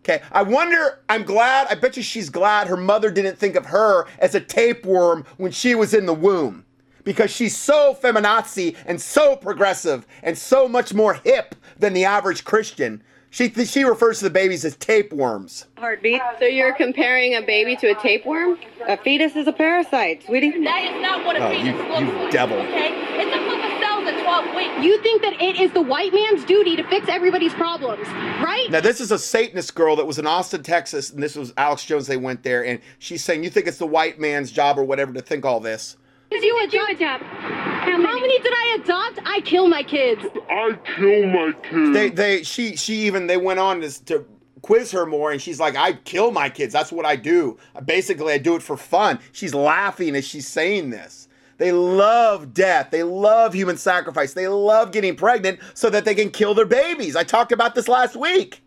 Okay, I wonder, I'm glad, I bet you she's glad her mother didn't think of her as a tapeworm when she was in the womb because she's so feminazi and so progressive and so much more hip than the average Christian. She, she refers to the babies as tapeworms. Heartbeat. So you're comparing a baby to a tapeworm? A fetus is a parasite, sweetie. That is not what a oh, fetus you, looks you like. devil. Okay? It's a group of cells at 12 weeks. You think that it is the white man's duty to fix everybody's problems, right? Now, this is a Satanist girl that was in Austin, Texas, and this was Alex Jones. They went there, and she's saying, You think it's the white man's job or whatever to think all this? Did you adopt? You adopt? How many? How many did I adopt? I kill my kids. I kill my kids. They, they, she, she even they went on to, to quiz her more, and she's like, "I kill my kids. That's what I do. Basically, I do it for fun." She's laughing as she's saying this. They love death. They love human sacrifice. They love getting pregnant so that they can kill their babies. I talked about this last week.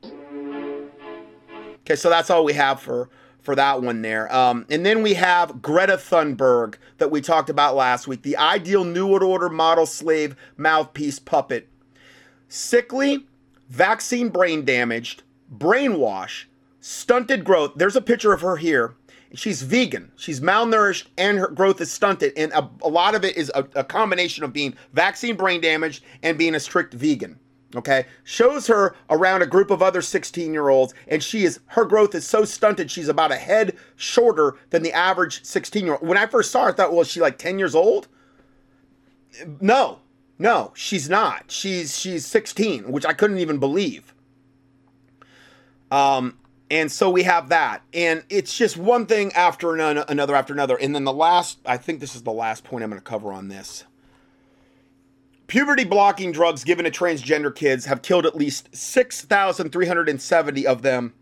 Okay, so that's all we have for for that one there. Um, and then we have Greta Thunberg that we talked about last week, the ideal New World Order model slave mouthpiece puppet. Sickly, vaccine brain damaged, brainwash, stunted growth. There's a picture of her here. She's vegan. She's malnourished and her growth is stunted. And a, a lot of it is a, a combination of being vaccine brain damaged and being a strict vegan okay shows her around a group of other 16 year olds and she is her growth is so stunted she's about a head shorter than the average 16 year old when i first saw her i thought well is she like 10 years old no No, she's not. She's she's 16, which I couldn't even believe. Um, and so we have that, and it's just one thing after another after another, and then the last. I think this is the last point I'm going to cover on this. Puberty blocking drugs given to transgender kids have killed at least 6,370 of them,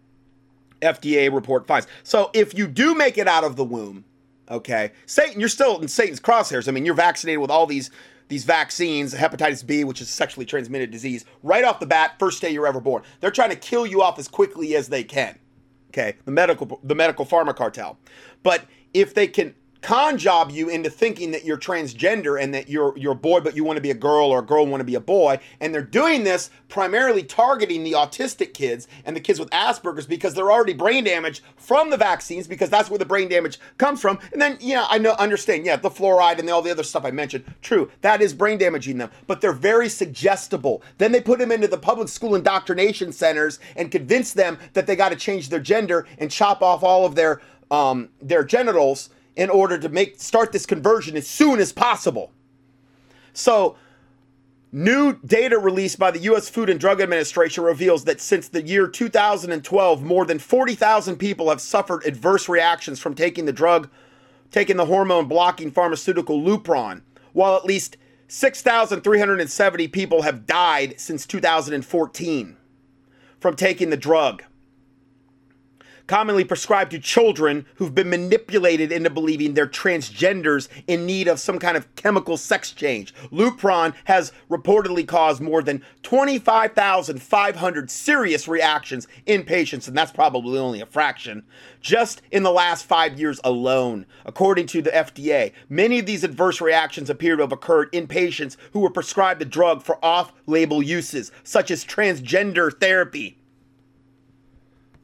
FDA report finds. So if you do make it out of the womb, okay, Satan, you're still in Satan's crosshairs. I mean, you're vaccinated with all these these vaccines, hepatitis B, which is sexually transmitted disease, right off the bat, first day you're ever born. They're trying to kill you off as quickly as they can. Okay, the medical the medical pharma cartel. But if they can con job you into thinking that you're transgender and that you're you're a boy but you want to be a girl or a girl want to be a boy. And they're doing this primarily targeting the autistic kids and the kids with Asperger's because they're already brain damaged from the vaccines because that's where the brain damage comes from. And then yeah I know understand yeah the fluoride and all the other stuff I mentioned. True that is brain damaging them but they're very suggestible. Then they put them into the public school indoctrination centers and convince them that they got to change their gender and chop off all of their um, their genitals in order to make start this conversion as soon as possible. So, new data released by the US Food and Drug Administration reveals that since the year 2012, more than 40,000 people have suffered adverse reactions from taking the drug, taking the hormone blocking pharmaceutical Lupron, while at least 6,370 people have died since 2014 from taking the drug commonly prescribed to children who've been manipulated into believing they're transgenders in need of some kind of chemical sex change. Lupron has reportedly caused more than 25,500 serious reactions in patients, and that's probably only a fraction, just in the last five years alone. According to the FDA, many of these adverse reactions appear to have occurred in patients who were prescribed the drug for off label uses, such as transgender therapy.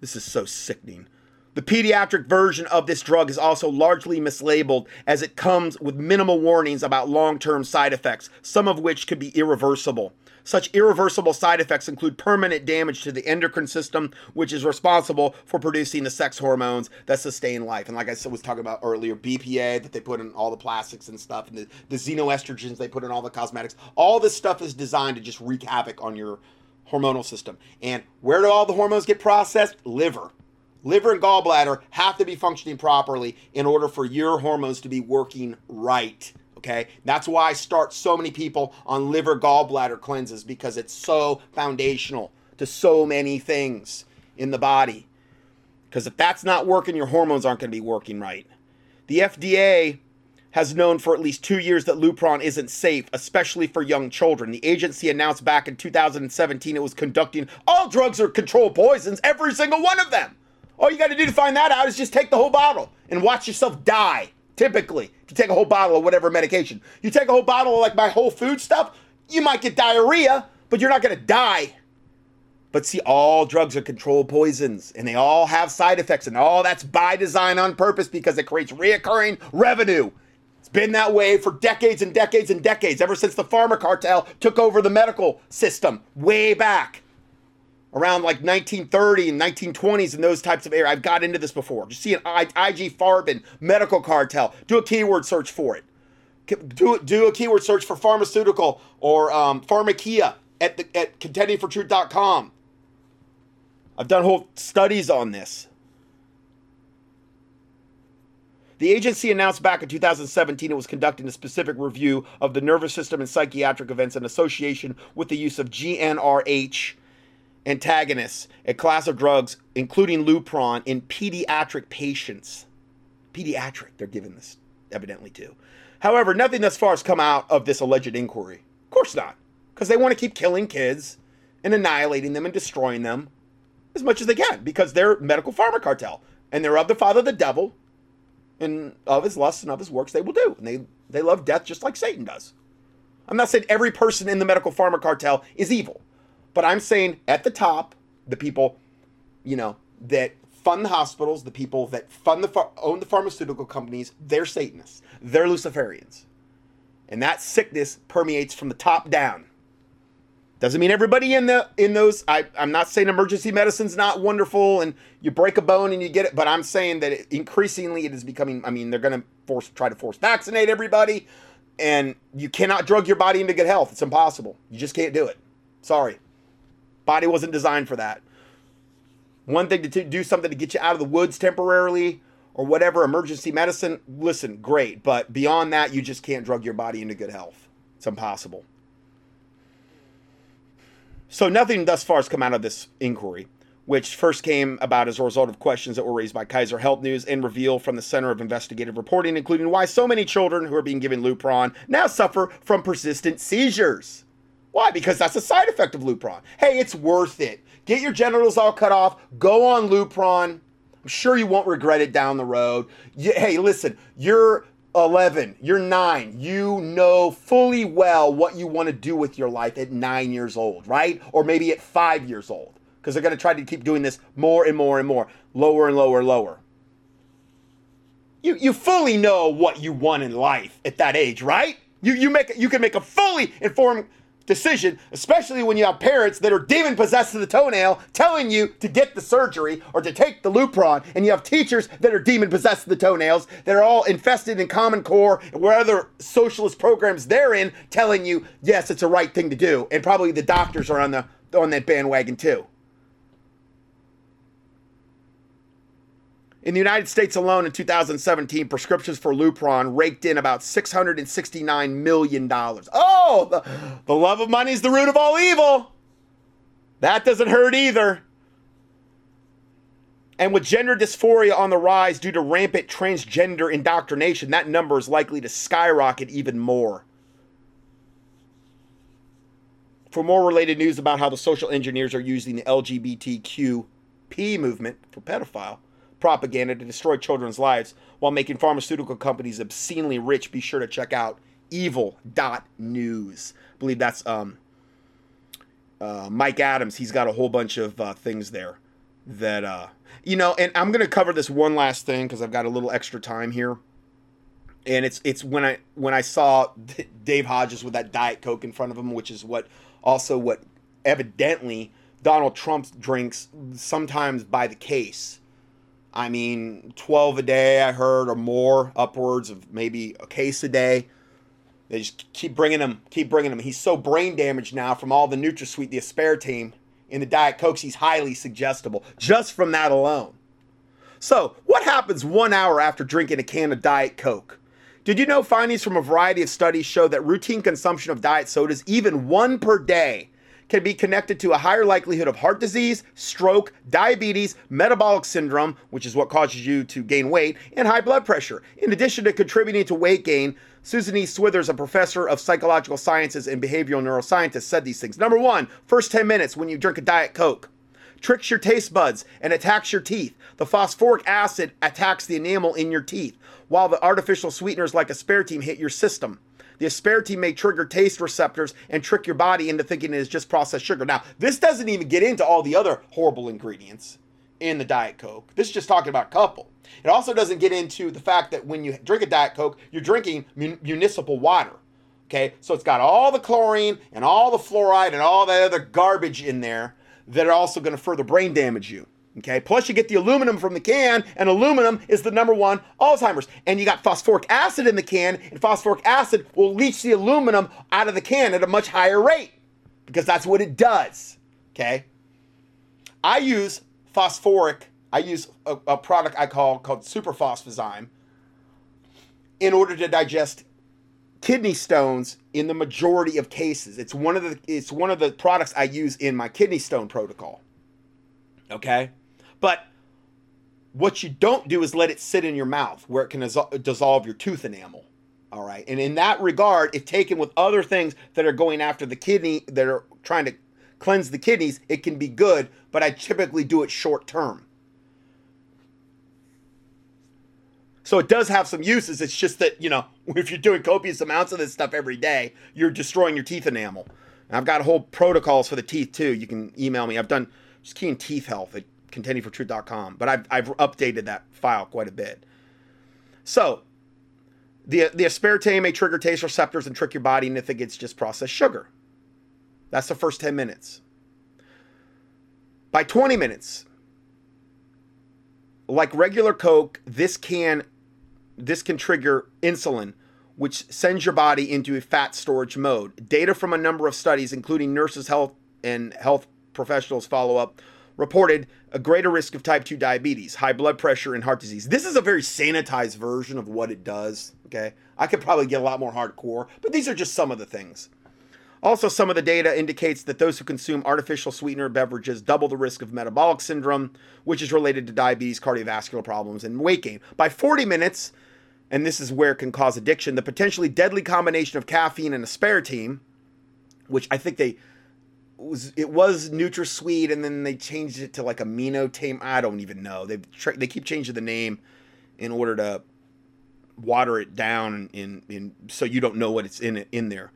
This is so sickening. The pediatric version of this drug is also largely mislabeled as it comes with minimal warnings about long term side effects, some of which could be irreversible. Such irreversible side effects include permanent damage to the endocrine system, which is responsible for producing the sex hormones that sustain life. And like I was talking about earlier, BPA that they put in all the plastics and stuff, and the, the xenoestrogens they put in all the cosmetics. All this stuff is designed to just wreak havoc on your hormonal system. And where do all the hormones get processed? Liver. Liver and gallbladder have to be functioning properly in order for your hormones to be working right. Okay, that's why I start so many people on liver gallbladder cleanses because it's so foundational to so many things in the body. Because if that's not working, your hormones aren't going to be working right. The FDA has known for at least two years that Lupron isn't safe, especially for young children. The agency announced back in 2017 it was conducting all drugs are controlled poisons, every single one of them. All you got to do to find that out is just take the whole bottle and watch yourself die. Typically, if you take a whole bottle of whatever medication, you take a whole bottle of like my whole food stuff, you might get diarrhea, but you're not going to die. But see, all drugs are controlled poisons and they all have side effects, and all that's by design on purpose because it creates reoccurring revenue. It's been that way for decades and decades and decades, ever since the pharma cartel took over the medical system way back around like 1930 and 1920s and those types of areas. I've got into this before. Just see an IG Farben medical cartel. Do a keyword search for it. Do, do a keyword search for pharmaceutical or um, pharmakeia at, the, at contendingfortruth.com. I've done whole studies on this. The agency announced back in 2017 it was conducting a specific review of the nervous system and psychiatric events in association with the use of GnRH antagonists, a class of drugs, including Lupron, in pediatric patients. Pediatric, they're giving this evidently to. However, nothing thus far has come out of this alleged inquiry. Of course not, because they want to keep killing kids and annihilating them and destroying them as much as they can because they're medical pharma cartel and they're of the father of the devil and uh, of his lusts and of his works they will do. And they, they love death just like Satan does. I'm not saying every person in the medical pharma cartel is evil, but I'm saying at the top, the people, you know, that fund the hospitals, the people that fund the own the pharmaceutical companies, they're Satanists. They're Luciferians. And that sickness permeates from the top down. Doesn't mean everybody in the in those. I, I'm not saying emergency medicine's not wonderful and you break a bone and you get it, but I'm saying that it, increasingly it is becoming. I mean, they're going to force try to force vaccinate everybody. and you cannot drug your body into good health. It's impossible. You just can't do it. Sorry. Body wasn't designed for that. One thing to t- do something to get you out of the woods temporarily or whatever, emergency medicine, listen, great. But beyond that, you just can't drug your body into good health. It's impossible. So nothing thus far has come out of this inquiry, which first came about as a result of questions that were raised by Kaiser Health News and Reveal from the Center of Investigative Reporting, including why so many children who are being given Lupron now suffer from persistent seizures. Why? Because that's a side effect of Lupron. Hey, it's worth it. Get your genitals all cut off. Go on Lupron. I'm sure you won't regret it down the road. You, hey, listen, you're 11, you're 9. You know fully well what you want to do with your life at 9 years old, right? Or maybe at 5 years old. Because they're going to try to keep doing this more and more and more, lower and lower and lower. You, you fully know what you want in life at that age, right? You, you, make, you can make a fully informed decision, especially when you have parents that are demon possessed to the toenail telling you to get the surgery or to take the Lupron, and you have teachers that are demon possessed to the toenails that are all infested in Common Core and where other socialist programs they're in telling you, yes, it's a right thing to do. And probably the doctors are on the on that bandwagon too. In the United States alone in 2017, prescriptions for Lupron raked in about $669 million. Oh, the, the love of money is the root of all evil. That doesn't hurt either. And with gender dysphoria on the rise due to rampant transgender indoctrination, that number is likely to skyrocket even more. For more related news about how the social engineers are using the LGBTQP movement for pedophile, propaganda to destroy children's lives while making pharmaceutical companies obscenely rich, be sure to check out evil.news. I believe that's um, uh, Mike Adams. He's got a whole bunch of uh, things there that, uh, you know, and I'm going to cover this one last thing because I've got a little extra time here. And it's it's when I when I saw Dave Hodges with that Diet Coke in front of him, which is what also what evidently Donald Trump drinks sometimes by the case I mean, 12 a day, I heard, or more, upwards of maybe a case a day. They just keep bringing him, keep bringing him. He's so brain damaged now from all the NutraSweet, the aspartame in the Diet Cokes. He's highly suggestible just from that alone. So, what happens one hour after drinking a can of Diet Coke? Did you know findings from a variety of studies show that routine consumption of diet sodas, even one per day, can be connected to a higher likelihood of heart disease, stroke, diabetes, metabolic syndrome, which is what causes you to gain weight, and high blood pressure. In addition to contributing to weight gain, Susan E. Swithers, a professor of psychological sciences and behavioral neuroscientist, said these things. Number one, first 10 minutes when you drink a Diet Coke. Tricks your taste buds and attacks your teeth. The phosphoric acid attacks the enamel in your teeth, while the artificial sweeteners like aspartame hit your system. The aspartame may trigger taste receptors and trick your body into thinking it is just processed sugar. Now, this doesn't even get into all the other horrible ingredients in the Diet Coke. This is just talking about a couple. It also doesn't get into the fact that when you drink a Diet Coke, you're drinking mun- municipal water. Okay, so it's got all the chlorine and all the fluoride and all that other garbage in there that are also going to further brain damage you. Okay, plus you get the aluminum from the can, and aluminum is the number one Alzheimer's. And you got phosphoric acid in the can, and phosphoric acid will leach the aluminum out of the can at a much higher rate because that's what it does. Okay, I use phosphoric. I use a, a product I call called superphosphozyme in order to digest kidney stones in the majority of cases. It's one of the it's one of the products I use in my kidney stone protocol. Okay? But what you don't do is let it sit in your mouth where it can dissolve your tooth enamel. All right. And in that regard, if taken with other things that are going after the kidney, that are trying to cleanse the kidneys, it can be good, but I typically do it short term. So it does have some uses. It's just that, you know, if you're doing copious amounts of this stuff every day, you're destroying your teeth enamel. And I've got whole protocols for the teeth too. You can email me. I've done just key in teeth health at contendingfortruth.com, but I've, I've updated that file quite a bit. So, the, the aspartame may trigger taste receptors and trick your body into thinking it's just processed sugar. That's the first 10 minutes. By 20 minutes, like regular Coke, this can this can trigger insulin, which sends your body into a fat storage mode. Data from a number of studies, including nurses' health and health professionals follow up, reported a greater risk of type 2 diabetes, high blood pressure, and heart disease. This is a very sanitized version of what it does. Okay. I could probably get a lot more hardcore, but these are just some of the things. Also, some of the data indicates that those who consume artificial sweetener beverages double the risk of metabolic syndrome, which is related to diabetes, cardiovascular problems, and weight gain. By 40 minutes, and this is where it can cause addiction, the potentially deadly combination of caffeine and aspartame, which I think they was it was NutraSweet, and then they changed it to like amino tame. I don't even know. They they keep changing the name in order to water it down in in so you don't know what it's in in there.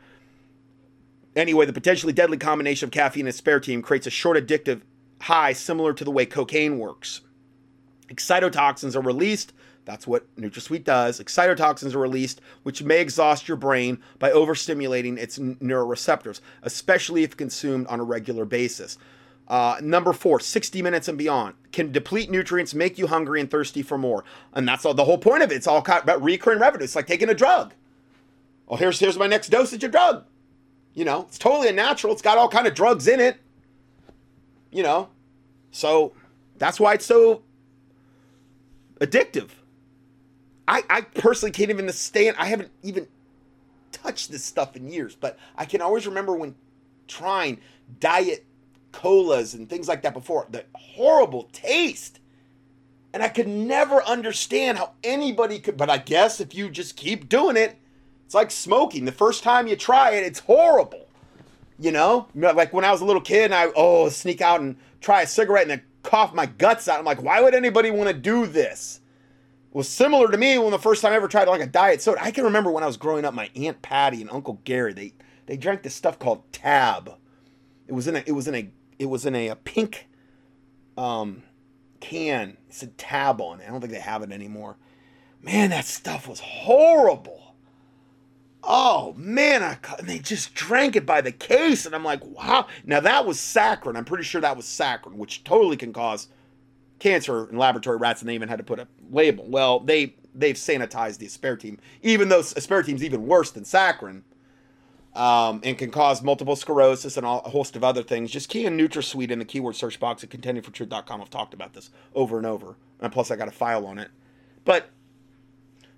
Anyway, the potentially deadly combination of caffeine and aspartame creates a short addictive high similar to the way cocaine works. Excitotoxins are released. That's what NutraSweet does. Excitotoxins are released, which may exhaust your brain by overstimulating its neuroreceptors, especially if consumed on a regular basis. Uh, number four, 60 minutes and beyond. Can deplete nutrients, make you hungry and thirsty for more. And that's all the whole point of it. It's all about recurring revenue. It's like taking a drug. Oh, here's here's my next dosage of drug. You know, it's totally unnatural. It's got all kind of drugs in it. You know, so that's why it's so addictive. I, I personally can't even stand. I haven't even touched this stuff in years, but I can always remember when trying diet colas and things like that before. The horrible taste. And I could never understand how anybody could, but I guess if you just keep doing it, it's like smoking. The first time you try it, it's horrible. You know, like when I was a little kid and I oh sneak out and try a cigarette and then cough my guts out. I'm like, why would anybody want to do this? Was similar to me when the first time I ever tried like a diet soda. I can remember when I was growing up, my aunt Patty and Uncle Gary they they drank this stuff called Tab. It was in a it was in a it was in a, a pink um can. It said Tab on it. I don't think they have it anymore. Man, that stuff was horrible. Oh man, I, and they just drank it by the case, and I'm like, wow. Now that was saccharin. I'm pretty sure that was saccharin, which totally can cause cancer in laboratory rats, and they even had to put a label. Well, they they've sanitized the aspartame, even though aspartame's even worse than saccharin, um, and can cause multiple sclerosis and all, a host of other things. Just key in NutraSweet in the keyword search box at contendingfortruth.com. I've talked about this over and over, and plus I got a file on it. But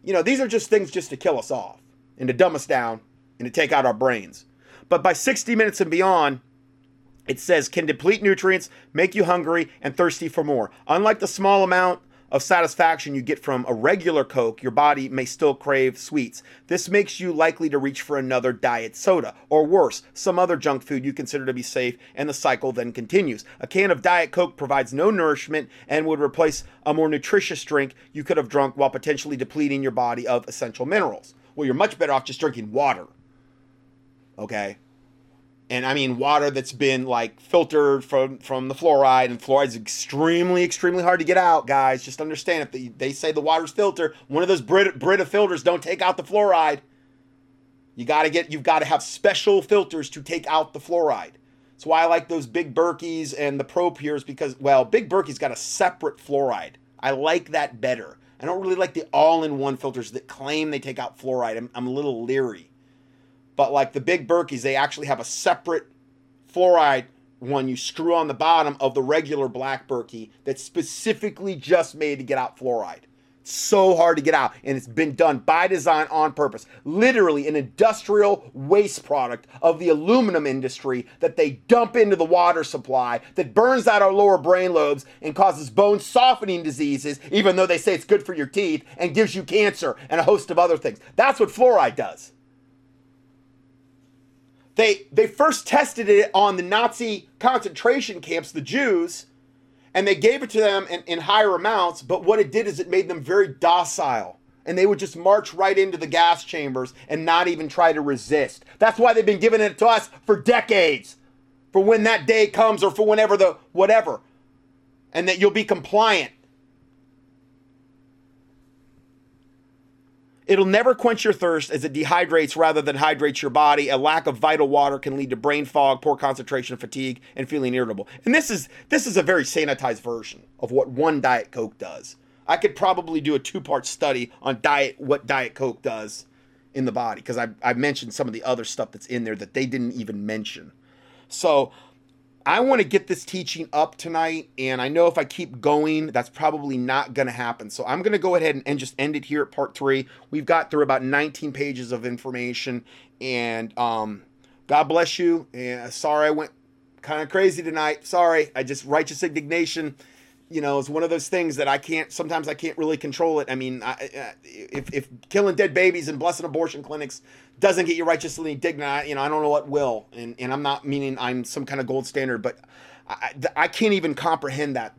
you know, these are just things just to kill us off and to dumb us down and to take out our brains. But by 60 minutes and beyond, it says can deplete nutrients, make you hungry and thirsty for more. Unlike the small amount of satisfaction you get from a regular Coke, your body may still crave sweets. This makes you likely to reach for another diet soda, or worse, some other junk food you consider to be safe, and the cycle then continues. A can of Diet Coke provides no nourishment and would replace a more nutritious drink you could have drunk while potentially depleting your body of essential minerals. Well, you're much better off just drinking water. Okay? And I mean water that's been like filtered from from the fluoride, and fluoride is extremely extremely hard to get out, guys. Just understand if they, they say the water's filtered, one of those Brita, Brita filters don't take out the fluoride. You got to get you've got to have special filters to take out the fluoride. That's why I like those Big Berkeys and the Pro Pures because well, Big Berkey's got a separate fluoride. I like that better. I don't really like the all-in-one filters that claim they take out fluoride. I'm, I'm a little leery. But like the big Berkeys, they actually have a separate fluoride one you screw on the bottom of the regular black Berkey that's specifically just made to get out fluoride. It's so hard to get out, and it's been done by design on purpose. Literally, an industrial waste product of the aluminum industry that they dump into the water supply that burns out our lower brain lobes and causes bone softening diseases, even though they say it's good for your teeth and gives you cancer and a host of other things. That's what fluoride does. They they first tested it on the Nazi concentration camps, the Jews, and they gave it to them in, in higher amounts. But what it did is it made them very docile, and they would just march right into the gas chambers and not even try to resist. That's why they've been giving it to us for decades, for when that day comes or for whenever the whatever, and that you'll be compliant. It'll never quench your thirst as it dehydrates rather than hydrates your body. A lack of vital water can lead to brain fog, poor concentration, fatigue, and feeling irritable. And this is this is a very sanitized version of what one Diet Coke does. I could probably do a two-part study on diet what Diet Coke does in the body because I I mentioned some of the other stuff that's in there that they didn't even mention. So I want to get this teaching up tonight, and I know if I keep going, that's probably not going to happen. So I'm going to go ahead and, and, just end it here at part three. We've got through about 19 pages of information, and um, God bless you. And sorry I went kind of crazy tonight. Sorry, I just righteous indignation. You know, it's one of those things that I can't. Sometimes I can't really control it. I mean, I, uh, if if killing dead babies and blessing abortion clinics doesn't get you righteously indignant, you know, I don't know what will. And and I'm not meaning I'm some kind of gold standard, but I, I can't even comprehend that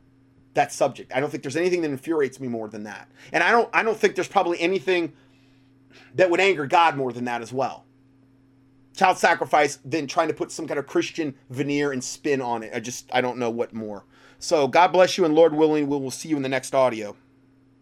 that subject. I don't think there's anything that infuriates me more than that. And I don't I don't think there's probably anything that would anger God more than that as well child sacrifice than trying to put some kind of Christian veneer and spin on it. I just I don't know what more. So God bless you and Lord willing, we will see you in the next audio.